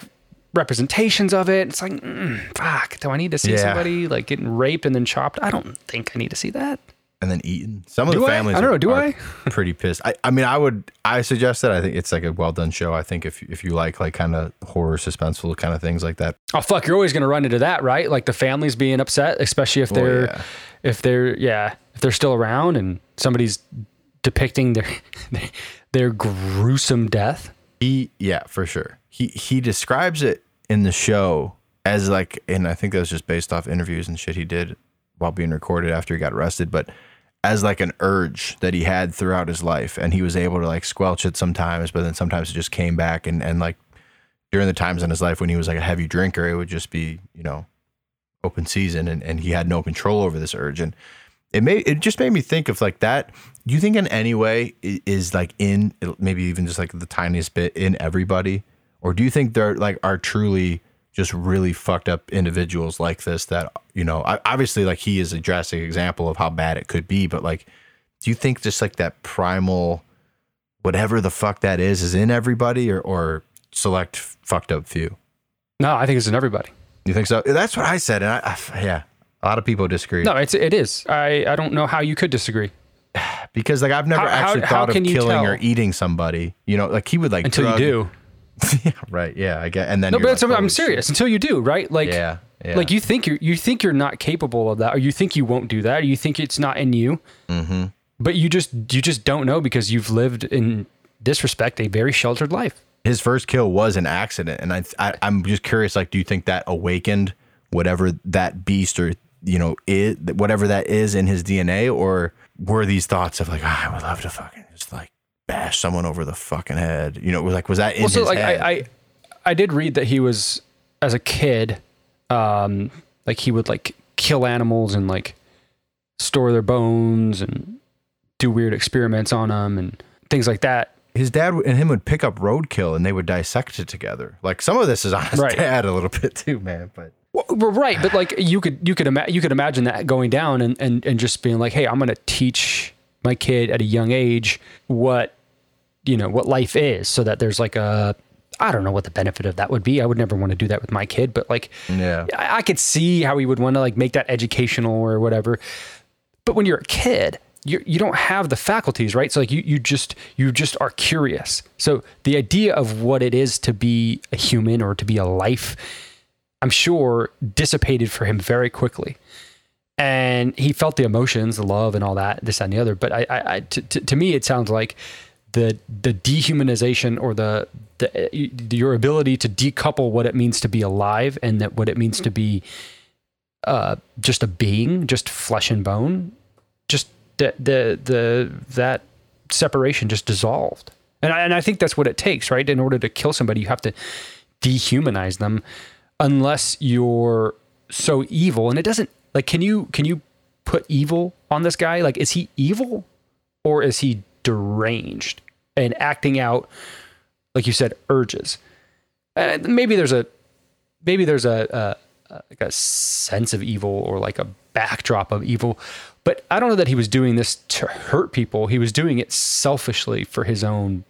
representations of it. It's like, mm, fuck. Do I need to see Yeah. somebody like getting raped and then chopped? I don't think I need to see that. And then eaten. Some of Do the families I don't are- know, do I? pretty pissed. I, I mean, I would I suggest that. I think it's like a well done show. I think if if you like like kind of horror, suspenseful kind of things like that. Oh fuck, you're always gonna run into that, right? Like the families being upset, especially if they're yeah. if they're yeah if they're still around and somebody's depicting their their gruesome death. He yeah, for sure. He he describes it in the show as like and I think that was just based off interviews and shit he did while being recorded after he got arrested, but as like an urge that he had throughout his life and he was able to like squelch it sometimes, but then sometimes it just came back and and like during the times in his life when he was like a heavy drinker, it would just be, you know, open season and, and he had no control over this urge. And it made it just made me think of like that. Do you think in any way is like in maybe even just like the tiniest bit in everybody? Or do you think there like are truly just really fucked up individuals like this that you know obviously like he is a drastic example of how bad it could be but like do you think just like that primal whatever the fuck that is is in everybody or or select fucked up few No, I think it's in everybody. you think so that's what i said and i, I yeah a lot of people disagree No, it's it is. I I don't know how you could disagree because like i've never How- how- actually how thought of can you killing or eating somebody you know like he would like until drug- you do. yeah, right yeah i get and then No, but like, I'm serious. Until you do, right? Like, yeah yeah like you think you you think you're not capable of that, or you think you won't do that, or you think it's not in you. mm-hmm. But you just you just don't know because you've lived in this respect a very sheltered life. his first kill was an accident and I, I i'm just curious like do you think that awakened whatever that beast or you know is whatever that is in his dna or were these thoughts of like "Ah, i would love to fucking just like bash someone over the fucking head you know was like was that in Well, so his like head? I, I I did read that he was as a kid, um, like he would like kill animals and like store their bones and do weird experiments on them and things like that. his dad and him would pick up roadkill and they would dissect it together like some of this is on his Right. dad a little bit too man but Well, right, but like you could you could ima- you could imagine that going down and, and and just being like, hey, I'm going to teach my kid at a young age what you know what life is, so that there's like a I don't know what the benefit of that would be. I would never want to do that with my kid, but like yeah I, I could see how he would want to like make that educational or whatever. But when you're a kid, you you don't have the faculties, right? So like you you just you just are curious. So the idea of what it is to be a human or to be a life, I'm sure dissipated for him very quickly. And he felt the emotions, the love, and all that, this that, and the other. But I, I, I to, to, to me, it sounds like the the dehumanization or the the your ability to decouple what it means to be alive and that what it means to be uh, just a being, just flesh and bone, just the the the that separation just dissolved. And I, and I think that's what it takes, right? In order to kill somebody, you have to dehumanize them, unless you're so evil. And it doesn't like can you can you put evil on this guy? Like, is he evil or is he deranged and acting out, like you said, urges? And maybe there's a maybe there's a, a, a like a sense of evil or like a backdrop of evil, but I don't know that he was doing this to hurt people. He was doing it selfishly for his own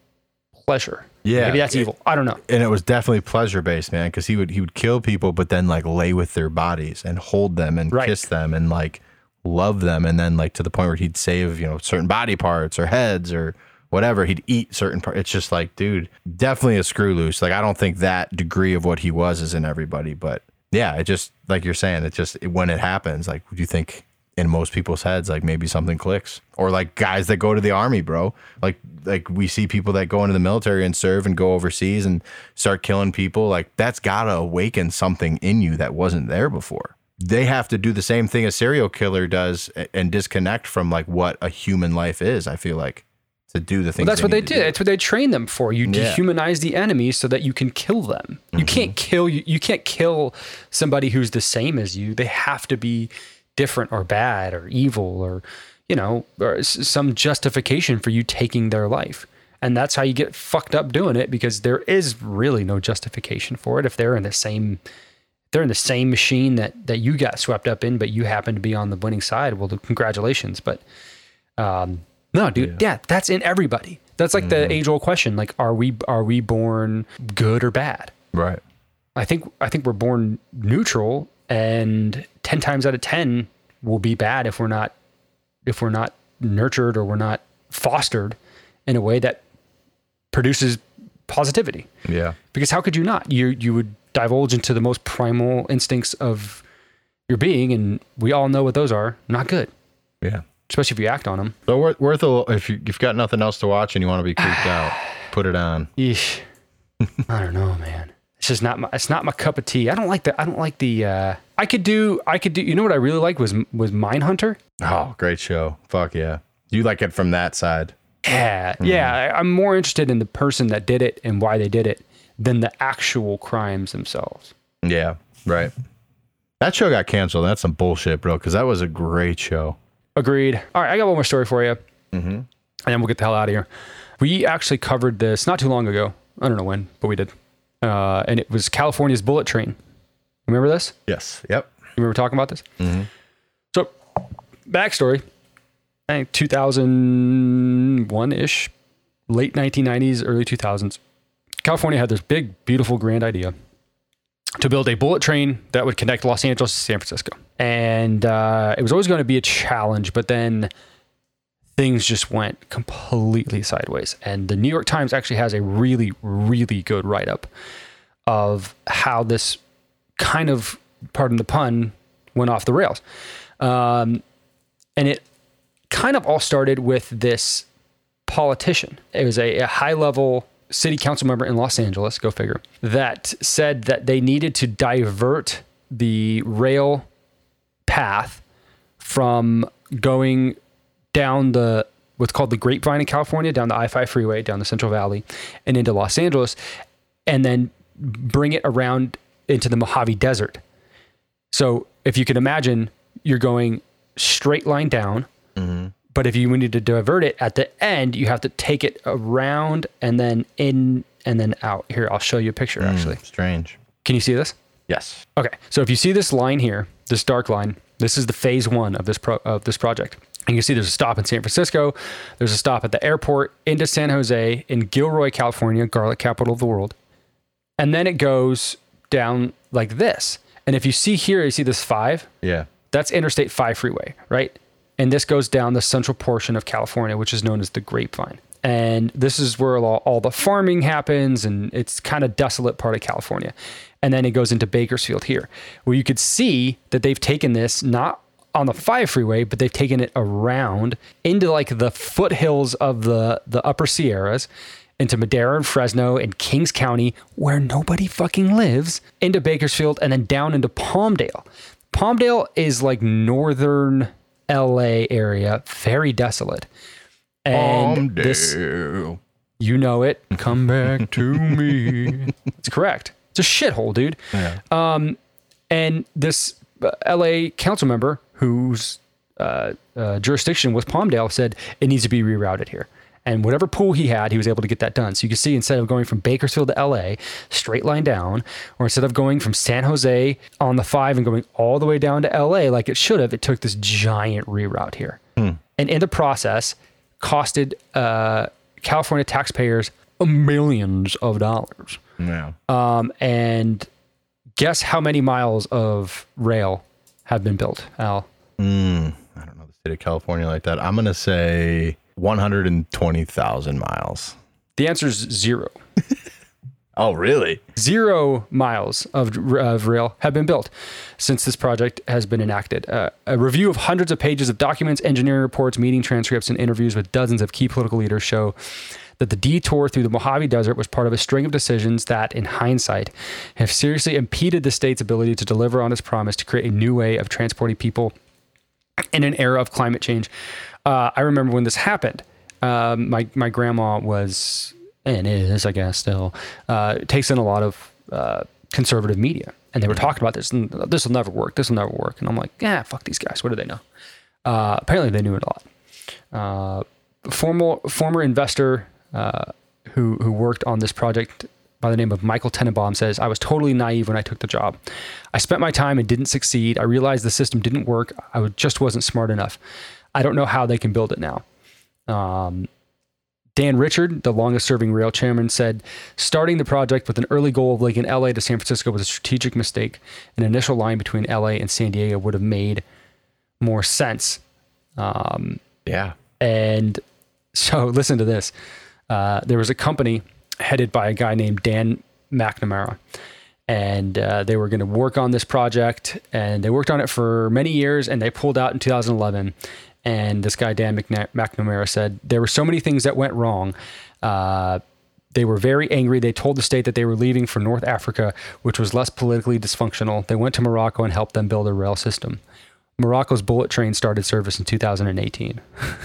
pleasure. Yeah. maybe that's evil. I don't know. and it was definitely pleasure based, man, because he would he would kill people, but then like lay with their bodies and hold them and Right. kiss them and like love them, and then like to the point where he'd save you know certain body parts or heads or whatever. He'd eat certain parts. It's just like, dude, definitely a screw loose. Like, I don't think that degree of what he was is in everybody, but yeah, it just like you're saying, it just when it happens, like, would you think in most people's heads, like maybe something clicks, or like guys that go to the army, bro. Like, like we see people that go into the military and serve and go overseas and start killing people. Like, that's gotta awaken something in you that wasn't there before they have to do the same thing a serial killer does and disconnect from like what a human life is. I feel like to do the things. Well, that's what they need to did. do. That's what they train them for. You Yeah. dehumanize the enemy so that you can kill them. You can't kill you. You can't kill somebody who's the same as you. They have to be different or bad or evil or you know or s- some justification for you taking their life. And that's how you get fucked up doing it because there is really no justification for it if they're in the same they're in the same machine that that you got swept up in, but you happen to be on the winning side. Well, congratulations. But um, no, dude, yeah. that's in everybody. That's like the mm-hmm. age old question: like, are we are we born good or bad? right. I think I think we're born neutral, and ten times out of ten will be bad if we're not if we're not nurtured or we're not fostered in a way that produces positivity Yeah. because how could you not you you would divulge into the most primal instincts of your being and we all know what those are not good Yeah. Especially if you act on them So worth worth a if you, you've got nothing else to watch and you want to be creeped out, put it on. Yeesh. i don't know man it's just not my it's not my cup of tea i don't like the i don't like the uh i could do i could do you know what i really like was was Mindhunter. Oh, great show. Fuck yeah. You like it from that side. yeah yeah I- i'm more interested in the person that did it and why they did it than the actual crimes themselves Yeah. Right. That show got canceled. That's some bullshit, bro. Because that was a great show. Agreed. All right, I got one more story for you. Mm-hmm. And then we'll get the hell out of here. We actually covered this not too long ago. I don't know when, but we did. Uh, and it was California's bullet train. Remember this? Yes. Yep. You remember talking about this? So, backstory I think 2001 ish, late 1990s, early 2000s. California had this big, beautiful, grand idea to build a bullet train that would connect Los Angeles to San Francisco. And uh, it was always going to be a challenge, but then things just went completely sideways. And the New York Times actually has a really, really good write up of how this kind of, pardon the pun, went off the rails. Um, and it kind of all started with this politician. It was a, a high level city council member in Los Angeles, go figure, that said that they needed to divert the rail path from going down the what's called the Grapevine in California, down the I 5 freeway, down the Central Valley, and into Los Angeles, and then bring it around into the Mojave Desert. So if you can imagine, you're going straight line down, mm-hmm. but if you need to divert it at the end, you have to take it around and then in and then out. Here, I'll show you a picture mm, actually. Strange. Can you see this? Yes. Okay, so if you see this line here, this dark line, this is the phase one of this pro- of this project. And you can see there's a stop in San Francisco, there's a stop at the airport into San Jose in Gilroy, California, garlic capital of the world, and then it goes down like this. And if you see here, you see this five, Yeah. that's Interstate 5 freeway, right? And this goes down the central portion of California, which is known as the Grapevine. And this is where all, all the farming happens, and it's kind of desolate part of California. And then it goes into Bakersfield here, where you could see that they've taken this not on the 5 freeway, but they've taken it around into like the foothills of the, the upper Sierras into Madera and Fresno and Kings County, where nobody fucking lives, into Bakersfield, and then down into Palmdale. Palmdale is like northern LA area, very desolate. And this, Palmdale. you know it. Come back to me. It's correct. It's a shithole, dude. Yeah. And this uh, LA council member whose uh, uh, jurisdiction was Palmdale said it needs to be rerouted here. And whatever pool he had, he was able to get that done. So you can see instead of going from Bakersfield to LA, straight line down, or instead of going from San Jose on the five and going all the way down to LA like it should have, it took this giant reroute here. And in the process, costed uh, California taxpayers millions of dollars. Yeah. Um, and guess how many miles of rail have been built, Al? I don't know the state of California like that. I'm gonna say 120,000 miles. The answer is zero. Oh, really? Zero miles of, of rail have been built since this project has been enacted. Uh, a review of hundreds of pages of documents, engineering reports, meeting transcripts, and interviews with dozens of key political leaders show that the detour through the Mojave Desert was part of a string of decisions that, in hindsight, have seriously impeded the state's ability to deliver on its promise to create a new way of transporting people in an era of climate change. Uh, I remember when this happened. Um, my my grandma was and is, I guess, still uh, takes in a lot of uh, conservative media, and they were talking about this. And this will never work. This will never work. And I'm like, yeah, fuck these guys. What do they know? Uh, apparently, they knew it a lot. Uh, former former investor uh, who who worked on this project by the name of Michael Tenenbaum says, I was totally naive when I took the job. I spent my time and didn't succeed. I realized the system didn't work. I just wasn't smart enough. I don't know how they can build it now. Um, Dan Richard, the longest serving rail chairman, said starting the project with an early goal of linking LA to San Francisco was a strategic mistake. An initial line between LA and San Diego would have made more sense. Um, Yeah. and so listen to this. Uh, there was a company headed by a guy named Dan McNamara. And uh, they were going to work on this project, and they worked on it for many years, and they pulled out in 2011. And this guy Dan McNa- McNamara said there were so many things that went wrong. Uh, they were very angry. They told the state that they were leaving for North Africa, which was less politically dysfunctional. They went to Morocco and helped them build a rail system. Morocco's bullet train started service in 2018.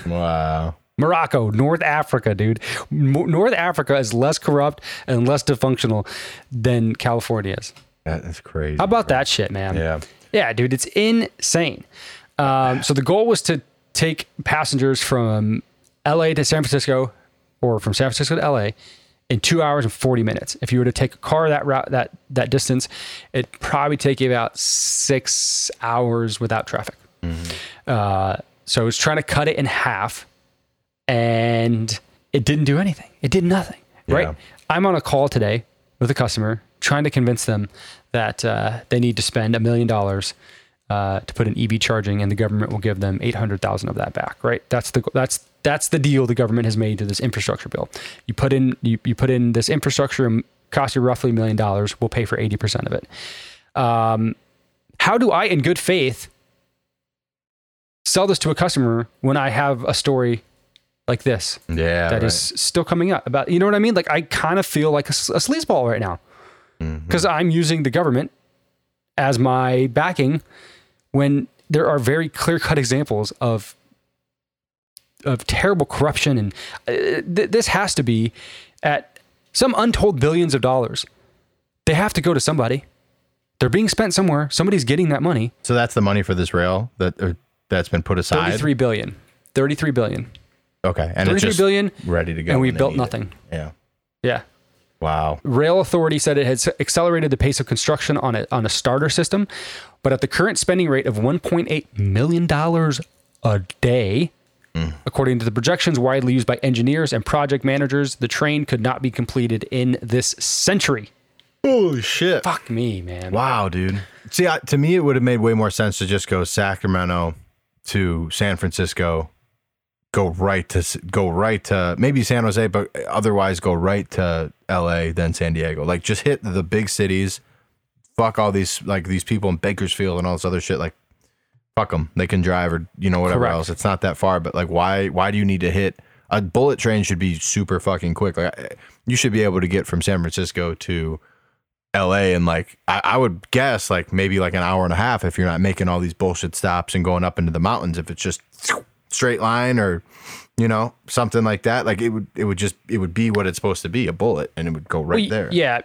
Wow. Morocco, North Africa, dude. North Africa is less corrupt and less dysfunctional than California is. That is crazy. How about that shit, man? Yeah. Yeah, dude, it's insane. Um, so the goal was to take passengers from LA to San Francisco or from San Francisco to LA in two hours and 40 minutes. If you were to take a car that route, that, that distance, it'd probably take you about six hours without traffic. Uh, so it's trying to cut it in half and it didn't do anything. It did nothing, right? I'm on a call today with a customer trying to convince them that uh, they need to spend a million dollars uh, to put in EV charging, and the government will give them eight hundred thousand of that back. Right? That's the that's that's the deal the government has made to this infrastructure bill. You put in you, you put in this infrastructure, and cost you roughly a million dollars. We'll pay for eighty percent of it. Um, how do I, in good faith, sell this to a customer when I have a story like this Yeah. that is right. still coming up about you know what I mean? Like I kind of feel like a sleazeball right now Mm-hmm. because I'm using the government as my backing when there are very clear cut examples of of terrible corruption and uh, th- this has to be at some untold billions of dollars. They have to go to somebody. They're being spent somewhere. Somebody's getting that money. So that's the money for this rail that or, that's been put aside. 33 billion. 33 billion. Okay, and 33 it's just billion ready to go. and we built need it. nothing. Yeah. Yeah. Wow. Rail Authority said it has accelerated the pace of construction on a, on a starter system, but at the current spending rate of 1.8 million dollars a day, mm. according to the projections widely used by engineers and project managers, the train could not be completed in this century. Holy shit. Fuck me, man. Wow, dude. See, I, to me, it would have made way more sense to just go Sacramento to San Francisco, go right to go right to maybe San Jose, but otherwise go right to L.A. then San Diego. Like just hit the big cities. Fuck all these like these people in Bakersfield and all this other shit. Like fuck them. They can drive or you know whatever Correct. else. It's not that far. But like, why why do you need to hit? A bullet train should be super fucking quick. Like you should be able to get from San Francisco to LA and like I, I would guess like maybe like an hour and a half if you're not making all these bullshit stops and going up into the mountains if it's just straight line or you know something like that like it would it would just it would be what it's supposed to be a bullet and it would go right Well, there Yeah.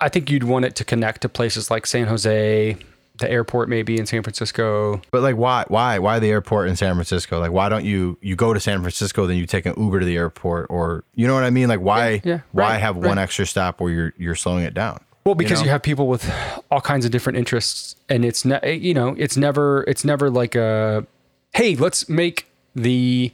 I think you'd want it to connect to places like San Jose, the airport maybe in San Francisco. but like why why why the airport in San Francisco like why don't you you go to San Francisco then you take an Uber to the airport or you know what I mean like why Yeah, yeah, why right, have one extra stop where you're you're slowing it down Well, because you, know? have people with all kinds of different interests, and it's ne- you know it's never it's never like a hey let's make the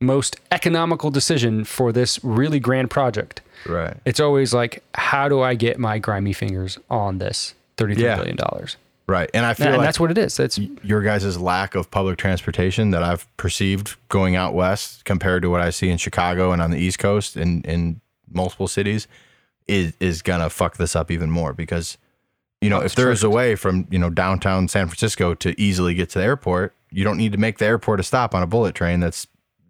most economical decision for this really grand project. right It's always like how do I get my grimy fingers on this thirty three Yeah. billion dollars? Right. And I feel and like that's what it is. That's your guys' lack of public transportation that I've perceived going out west compared to what I see in Chicago and on the East Coast and in multiple cities is is gonna fuck this up even more because you know if there is a way from you know downtown San Francisco to easily get to the airport, you don't need to make the airport a stop on a bullet train that's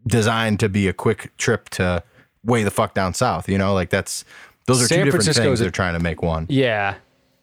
designed to be a quick trip to way the fuck down south. You know, like that's those are San two different Francisco things a- they're trying to make one. Yeah.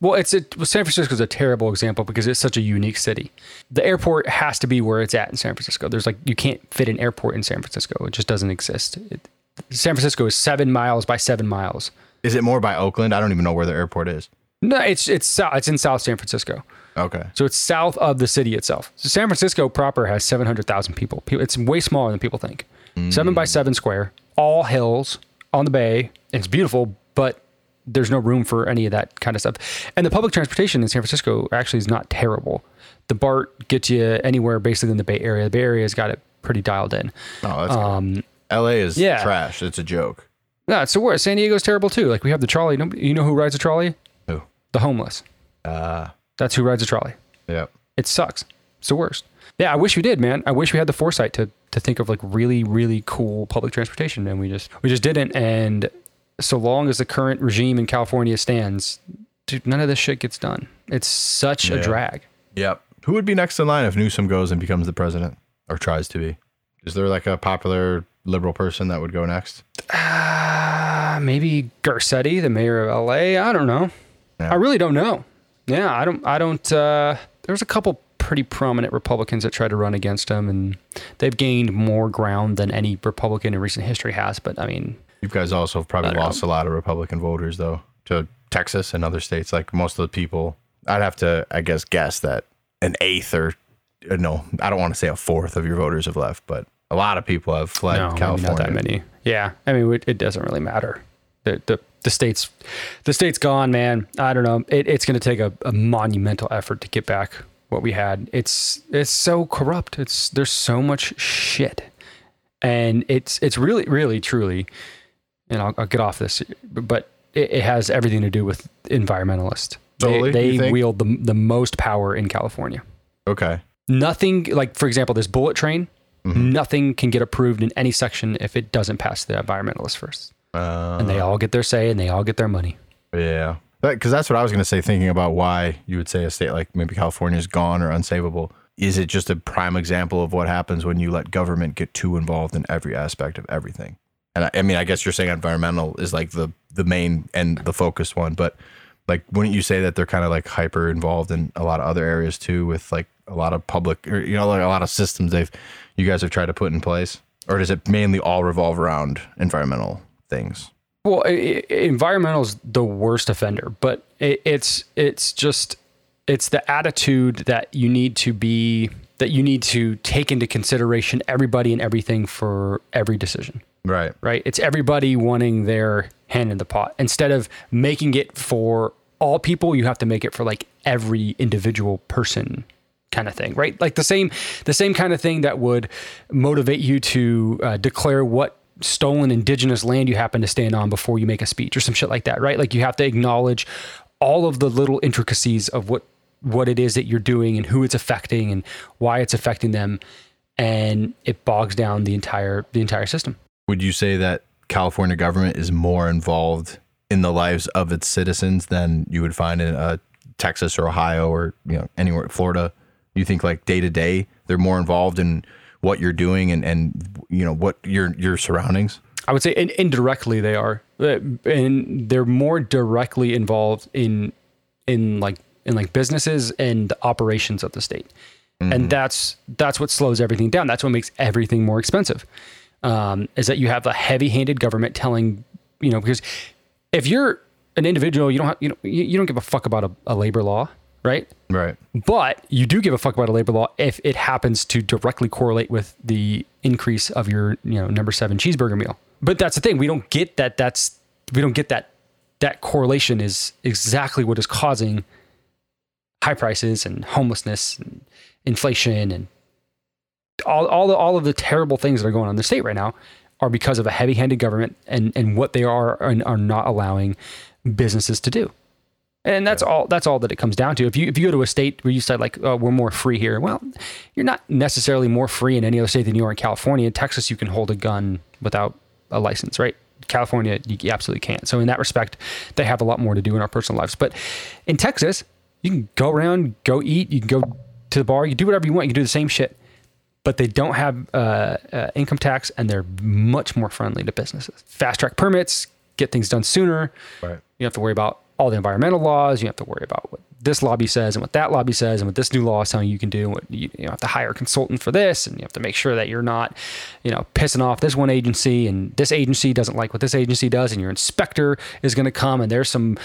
Well, it's a, well, San Francisco is a terrible example because it's such a unique city. The airport has to be where it's at in San Francisco. There's like you can't fit an airport in San Francisco. It just doesn't exist. It, San Francisco is seven miles by seven miles. Is it more by Oakland? I don't even know where the airport is. No, it's it's. It's in South San Francisco, Okay. so it's south of the city itself. So San Francisco proper has seven hundred thousand people. It's way smaller than people think. Seven by seven square, all hills on the bay. It's beautiful, but there's no room for any of that kind of stuff. And the public transportation in San Francisco actually is not terrible. The BART gets you anywhere basically in the Bay Area. The Bay Area's got it pretty dialed in. Oh, that's um, LA is yeah. trash. It's a joke. No, it's the worst. San Diego's terrible too. Like we have the trolley. Nobody, you know who rides a trolley? Who? The homeless. Uh, That's who rides a trolley. yeah. It sucks. It's the worst. Yeah, I wish we did, man. I wish we had the foresight to to think of like really, really cool public transportation, and we just we just didn't. And so long as the current regime in California stands, dude, none of this shit gets done. It's such a drag. Yep. Who would be next in line if Newsom goes and becomes the president or tries to be? Is there like a popular liberal person that would go next? Uh, maybe Garcetti, the mayor of LA. I don't know. Yeah. I really don't know. Yeah, I don't. I don't. Uh, there's a couple pretty prominent Republicans that tried to run against him, and they've gained more ground than any Republican in recent history has. But I mean, You guys also have probably lost a lot of Republican voters though to Texas and other states. Like most of the people, I'd have to, I guess, guess that an eighth or uh, no, I don't want to say a fourth of your voters have left, but a lot of people have fled no, California. not that many. Yeah, I mean, it doesn't really matter. The, the the state's the state's gone, man. I don't know. It, it's going to take a, a monumental effort to get back what we had. It's it's so corrupt. It's there's so much shit, and it's it's really really truly. And I'll, I'll get off this, but it, it has everything to do with environmentalists. Solely, they they wield the the most power in California. Okay. Nothing like, for example, this bullet train. Mm-hmm. Nothing can get approved in any section if it doesn't pass the environmentalists first, Uh, and they all get their say and they all get their money. Yeah. Because that's what I was going to say, thinking about why you would say a state like maybe California is gone or unsavable. Is it just a prime example of what happens when you let government get too involved in every aspect of everything? And I, I mean, I guess you're saying environmental is like the, the main and the focused one, but like, wouldn't you say that they're kind of like hyper involved in a lot of other areas too, with like a lot of public or, you know, like a lot of systems they've, you guys have tried to put in place? Or does it mainly all revolve around environmental things? Well, environmental is the worst offender, but it, it's it's just it's the attitude that you need to be that you need to take into consideration everybody and everything for every decision. Right. right? It's everybody wanting their hand in the pot. Instead of making it for all people, you have to make it for like every individual person kind of thing, right? Like the same the same kind of thing that would motivate you to uh, declare what stolen indigenous land you happen to stand on before you make a speech or some shit like that, right? Like you have to acknowledge all of the little intricacies of what what it is that you're doing and who it's affecting and why it's affecting them and it bogs down the entire the entire system. Would you say that California government is more involved in the lives of its citizens than you would find in uh, Texas or Ohio or you know anywhere in Florida? You think like day to day they're more involved in what you're doing and and you know what your your surroundings? I would say in, indirectly they are, Uh, and they're more directly involved in in like in like businesses and the operations of the state, and that's that's what slows everything down. That's what makes everything more expensive. Um, is that you have a heavy-handed government telling you know because if you're an individual, you don't have, you know you, you don't give a fuck about a, a labor law, right? Right. But you do give a fuck about a labor law if it happens to directly correlate with the increase of your, you know, number seven cheeseburger meal. But that's the thing. We don't get that. That's we don't get that. That correlation is exactly what is causing high prices and homelessness and inflation and all all the, all of the terrible things that are going on in the state right now are because of a heavy-handed government and and what they are and are not allowing businesses to do. And that's all. That's all that it comes down to. If you if you go to a state where you said like oh, we're more free here, well, you're not necessarily more free in any other state than you are in California. In Texas, you can hold a gun without a license, right? California, you absolutely can't. So in that respect, they have a lot more to do in our personal lives. But in Texas, you can go around, go eat, you can go to the bar, you can do whatever you want. You can do the same shit, but they don't have uh, uh, income tax, and they're much more friendly to businesses. Fast track permits, get things done sooner. Right. You don't have to worry about all the environmental laws. You have to worry about what this lobby says and what that lobby says and what this new law is telling you can do. And what you, you have to hire a consultant for this, and you have to make sure that you're not, you know, pissing off this one agency and this agency doesn't like what this agency does, and your inspector is going to come and there's some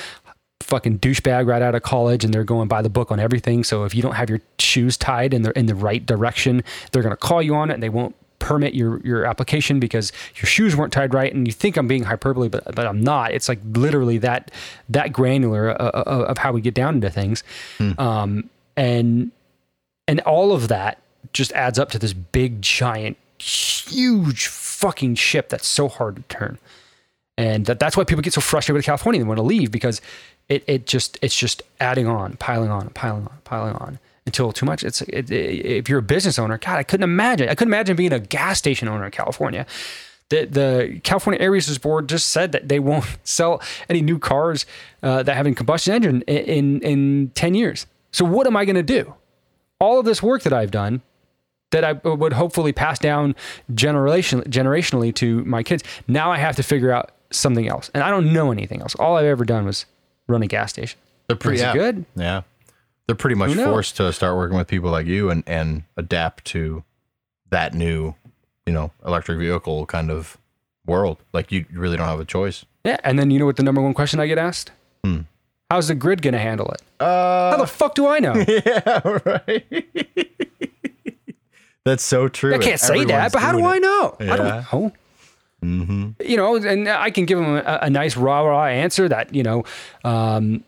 fucking douchebag right out of college and they're going by the book on everything. So if you don't have your shoes tied in the in the right direction, they're going to call you on it and they won't permit your your application because your shoes weren't tied right and you think I'm being hyperbole but but I'm not. It's like literally that that granular of, of how we get down into things. Hmm. Um and and all of that just adds up to this big giant huge fucking ship that's so hard to turn. And that, that's why people get so frustrated with California and want to leave because it, it just it's just adding on, piling on, piling on, piling on until too much. It's it, it, if you're a business owner, God, I couldn't imagine. I couldn't imagine being a gas station owner in California. The the California Air Resources Board just said that they won't sell any new cars uh, that have a combustion engine in, in in ten years. So what am I going to do? All of this work that I've done that I would hopefully pass down generation generationally to my kids. Now I have to figure out something else, and I don't know anything else. All I've ever done was run a gas station. They're pretty yeah. good? Yeah. They're pretty much forced to start working with people like you and, and adapt to that new, you know, electric vehicle kind of world. Like you really don't have a choice. Yeah, and then you know what the number one question I get asked? Hmm. How's the grid going to handle it? Uh, How the fuck do I know? yeah, right. That's so true. I can't say that, but how do doing I it. know? I don't know. Mm-hmm. You know, and I can give them a, a nice rah rah answer that you know um,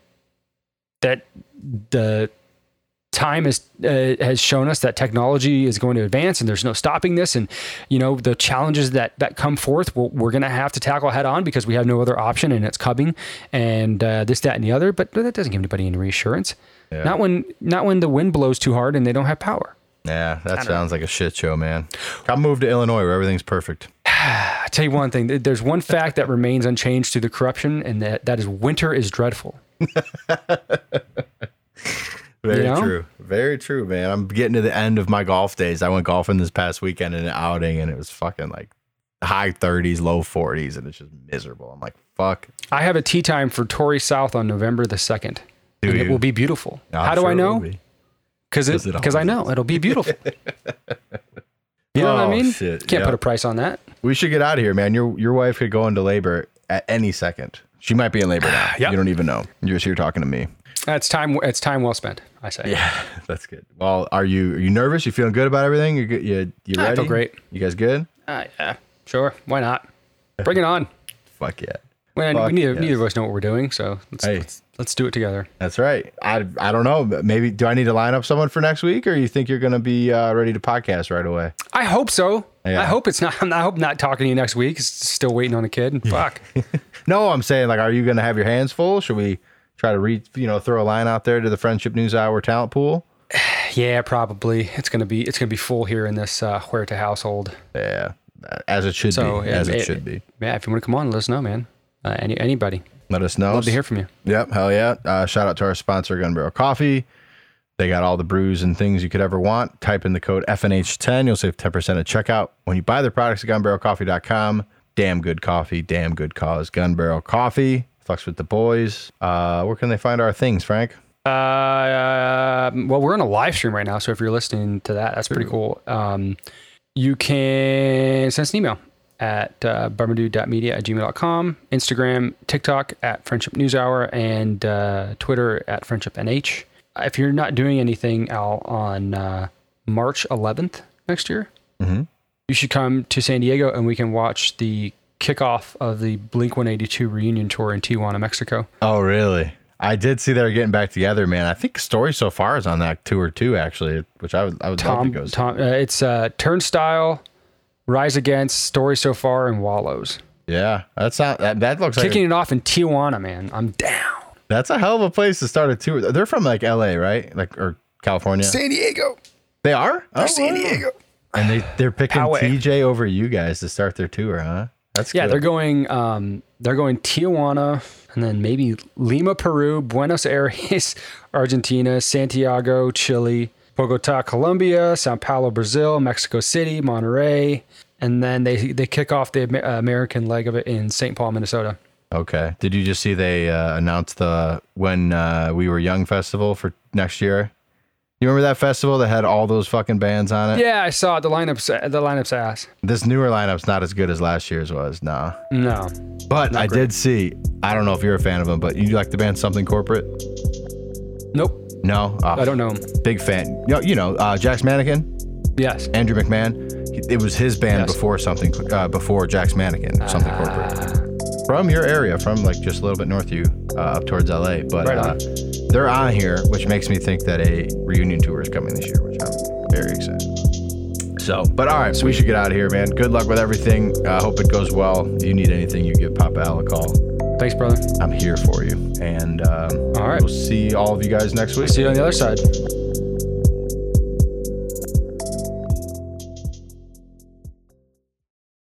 that the time has uh, has shown us that technology is going to advance and there's no stopping this and you know the challenges that that come forth we're, we're going to have to tackle head on because we have no other option and it's coming and uh, this that and the other but that doesn't give anybody any reassurance Yeah. not when not when the wind blows too hard and they don't have power Yeah, that sounds like a shit show, man. Come move to Illinois where everything's perfect. I tell you one thing, there's one fact that remains unchanged through the corruption, and that, that is winter is dreadful. Very You know? true. Very true, man. I'm getting to the end of my golf days. I went golfing this past weekend in an outing and it was fucking like high 30s, low 40s, and it's just miserable. I'm like, fuck. I have a tee time for Torrey South on November the 2nd. Do and it will be beautiful. I'm How do sure I know? be. Because 'Cause it because I know it'll be beautiful. you know what I Oh, mean? shit, Can't yeah. put a price on that. We should get out of here, man. Your your wife could go into labor at any second. She might be in labor now. Yep. You don't even know. You're just here talking to me. It's time. It's time well spent. I say. Yeah, that's good. Well, are you are you nervous? You feeling good about everything? You good? You you I feel great. You guys good? Uh, yeah. Sure. Why not? Bring it on. Fuck yeah. Well, Fuck neither, yes. neither of us know what we're doing, so let's, Hey. let's let's do it together. That's right. I I don't know. Maybe do I need to line up someone for next week, or you think you're going to be uh, ready to podcast right away? I hope so. Yeah. I hope it's not. I hope not talking to you next week. It's still waiting on a kid. Fuck. No, I'm saying like, are you going to have your hands full? Should we try to read, you know, throw a line out there to the Friendship News Hour talent pool? Yeah, probably. It's gonna be it's gonna be full here in this uh, Huerta household. Yeah, as it should So be. As it, it- should be. Yeah, if you want to come on, let us know, man. Uh, any anybody, Let us know. love to hear from you. Yep, hell yeah. Uh, shout out to our sponsor, Gun Barrel Coffee. They got all the brews and things you could ever want. Type in the code FNH10. You'll save 10% at checkout. When you buy their products at gunbarrelcoffee.com, damn good coffee, damn good cause. Gun Barrel Coffee. Fucks with the boys. Uh, where can they find our things, Frank? Uh, well, we're on a live stream right now, so if you're listening to that, that's pretty cool. Um, you can send us an email at uh, at gmail.com, Instagram, TikTok at Friendship News Hour, and uh, Twitter at Friendship NH. If you're not doing anything, Al, on uh, March 11th next year, Mhm. you should come to San Diego and we can watch the kickoff of the Blink 182 reunion tour in Tijuana, Mexico. Oh, really? I did see they're getting back together, man. I think Story So Far is on that tour too, actually, which I would, I would love to Tom, go see. Tom, uh, it's uh, Turnstile, Rise Against, Story So Far, and Wallows. Yeah, that's not, that, that looks like Kicking it off in Tijuana, man. I'm down. That's a hell of a place to start a tour. They're from like L.A., right? Like or California. San Diego. They are. Oh, San wow. Diego. And they they're picking Poway. TJ over you guys to start their tour, huh? That's Yeah, good. they're going. Um, they're going Tijuana, and then maybe Lima, Peru, Buenos Aires, Argentina, Santiago, Chile, Bogota, Colombia, Sao Paulo, Brazil, Mexico City, Monterrey, and then they they kick off the American leg of it in St. Paul, Minnesota. Okay. Did you just see they uh, announced the when uh, we were young festival for next year? You remember that festival that had all those fucking bands on it? Yeah, I saw it. The lineup's the lineup's ass. This newer lineup's not as good as last year's was. Nah. No, But I great. did see. I don't know if you're a fan of them, but you like the band Something Corporate? nope. No. Oh, I don't know. Big fan. You know, you know uh, Jack's Mannequin, Yes. Andrew McMahon. It was his band Yes. before something. Uh, before Jack's Mannequin, Something Ah. Corporate. From your area, from like just a little bit north of you, uh, up towards LA. But Right uh, they're on here, which makes me think that a reunion tour is coming this year, which I'm very excited. So, but all right, so we should get out of here, man. Good luck with everything. I hope it goes well. If you need anything, you give Papa Al a call. Thanks, brother. I'm here for you. And um, All right. we'll see all of you guys next week. See you on the other side.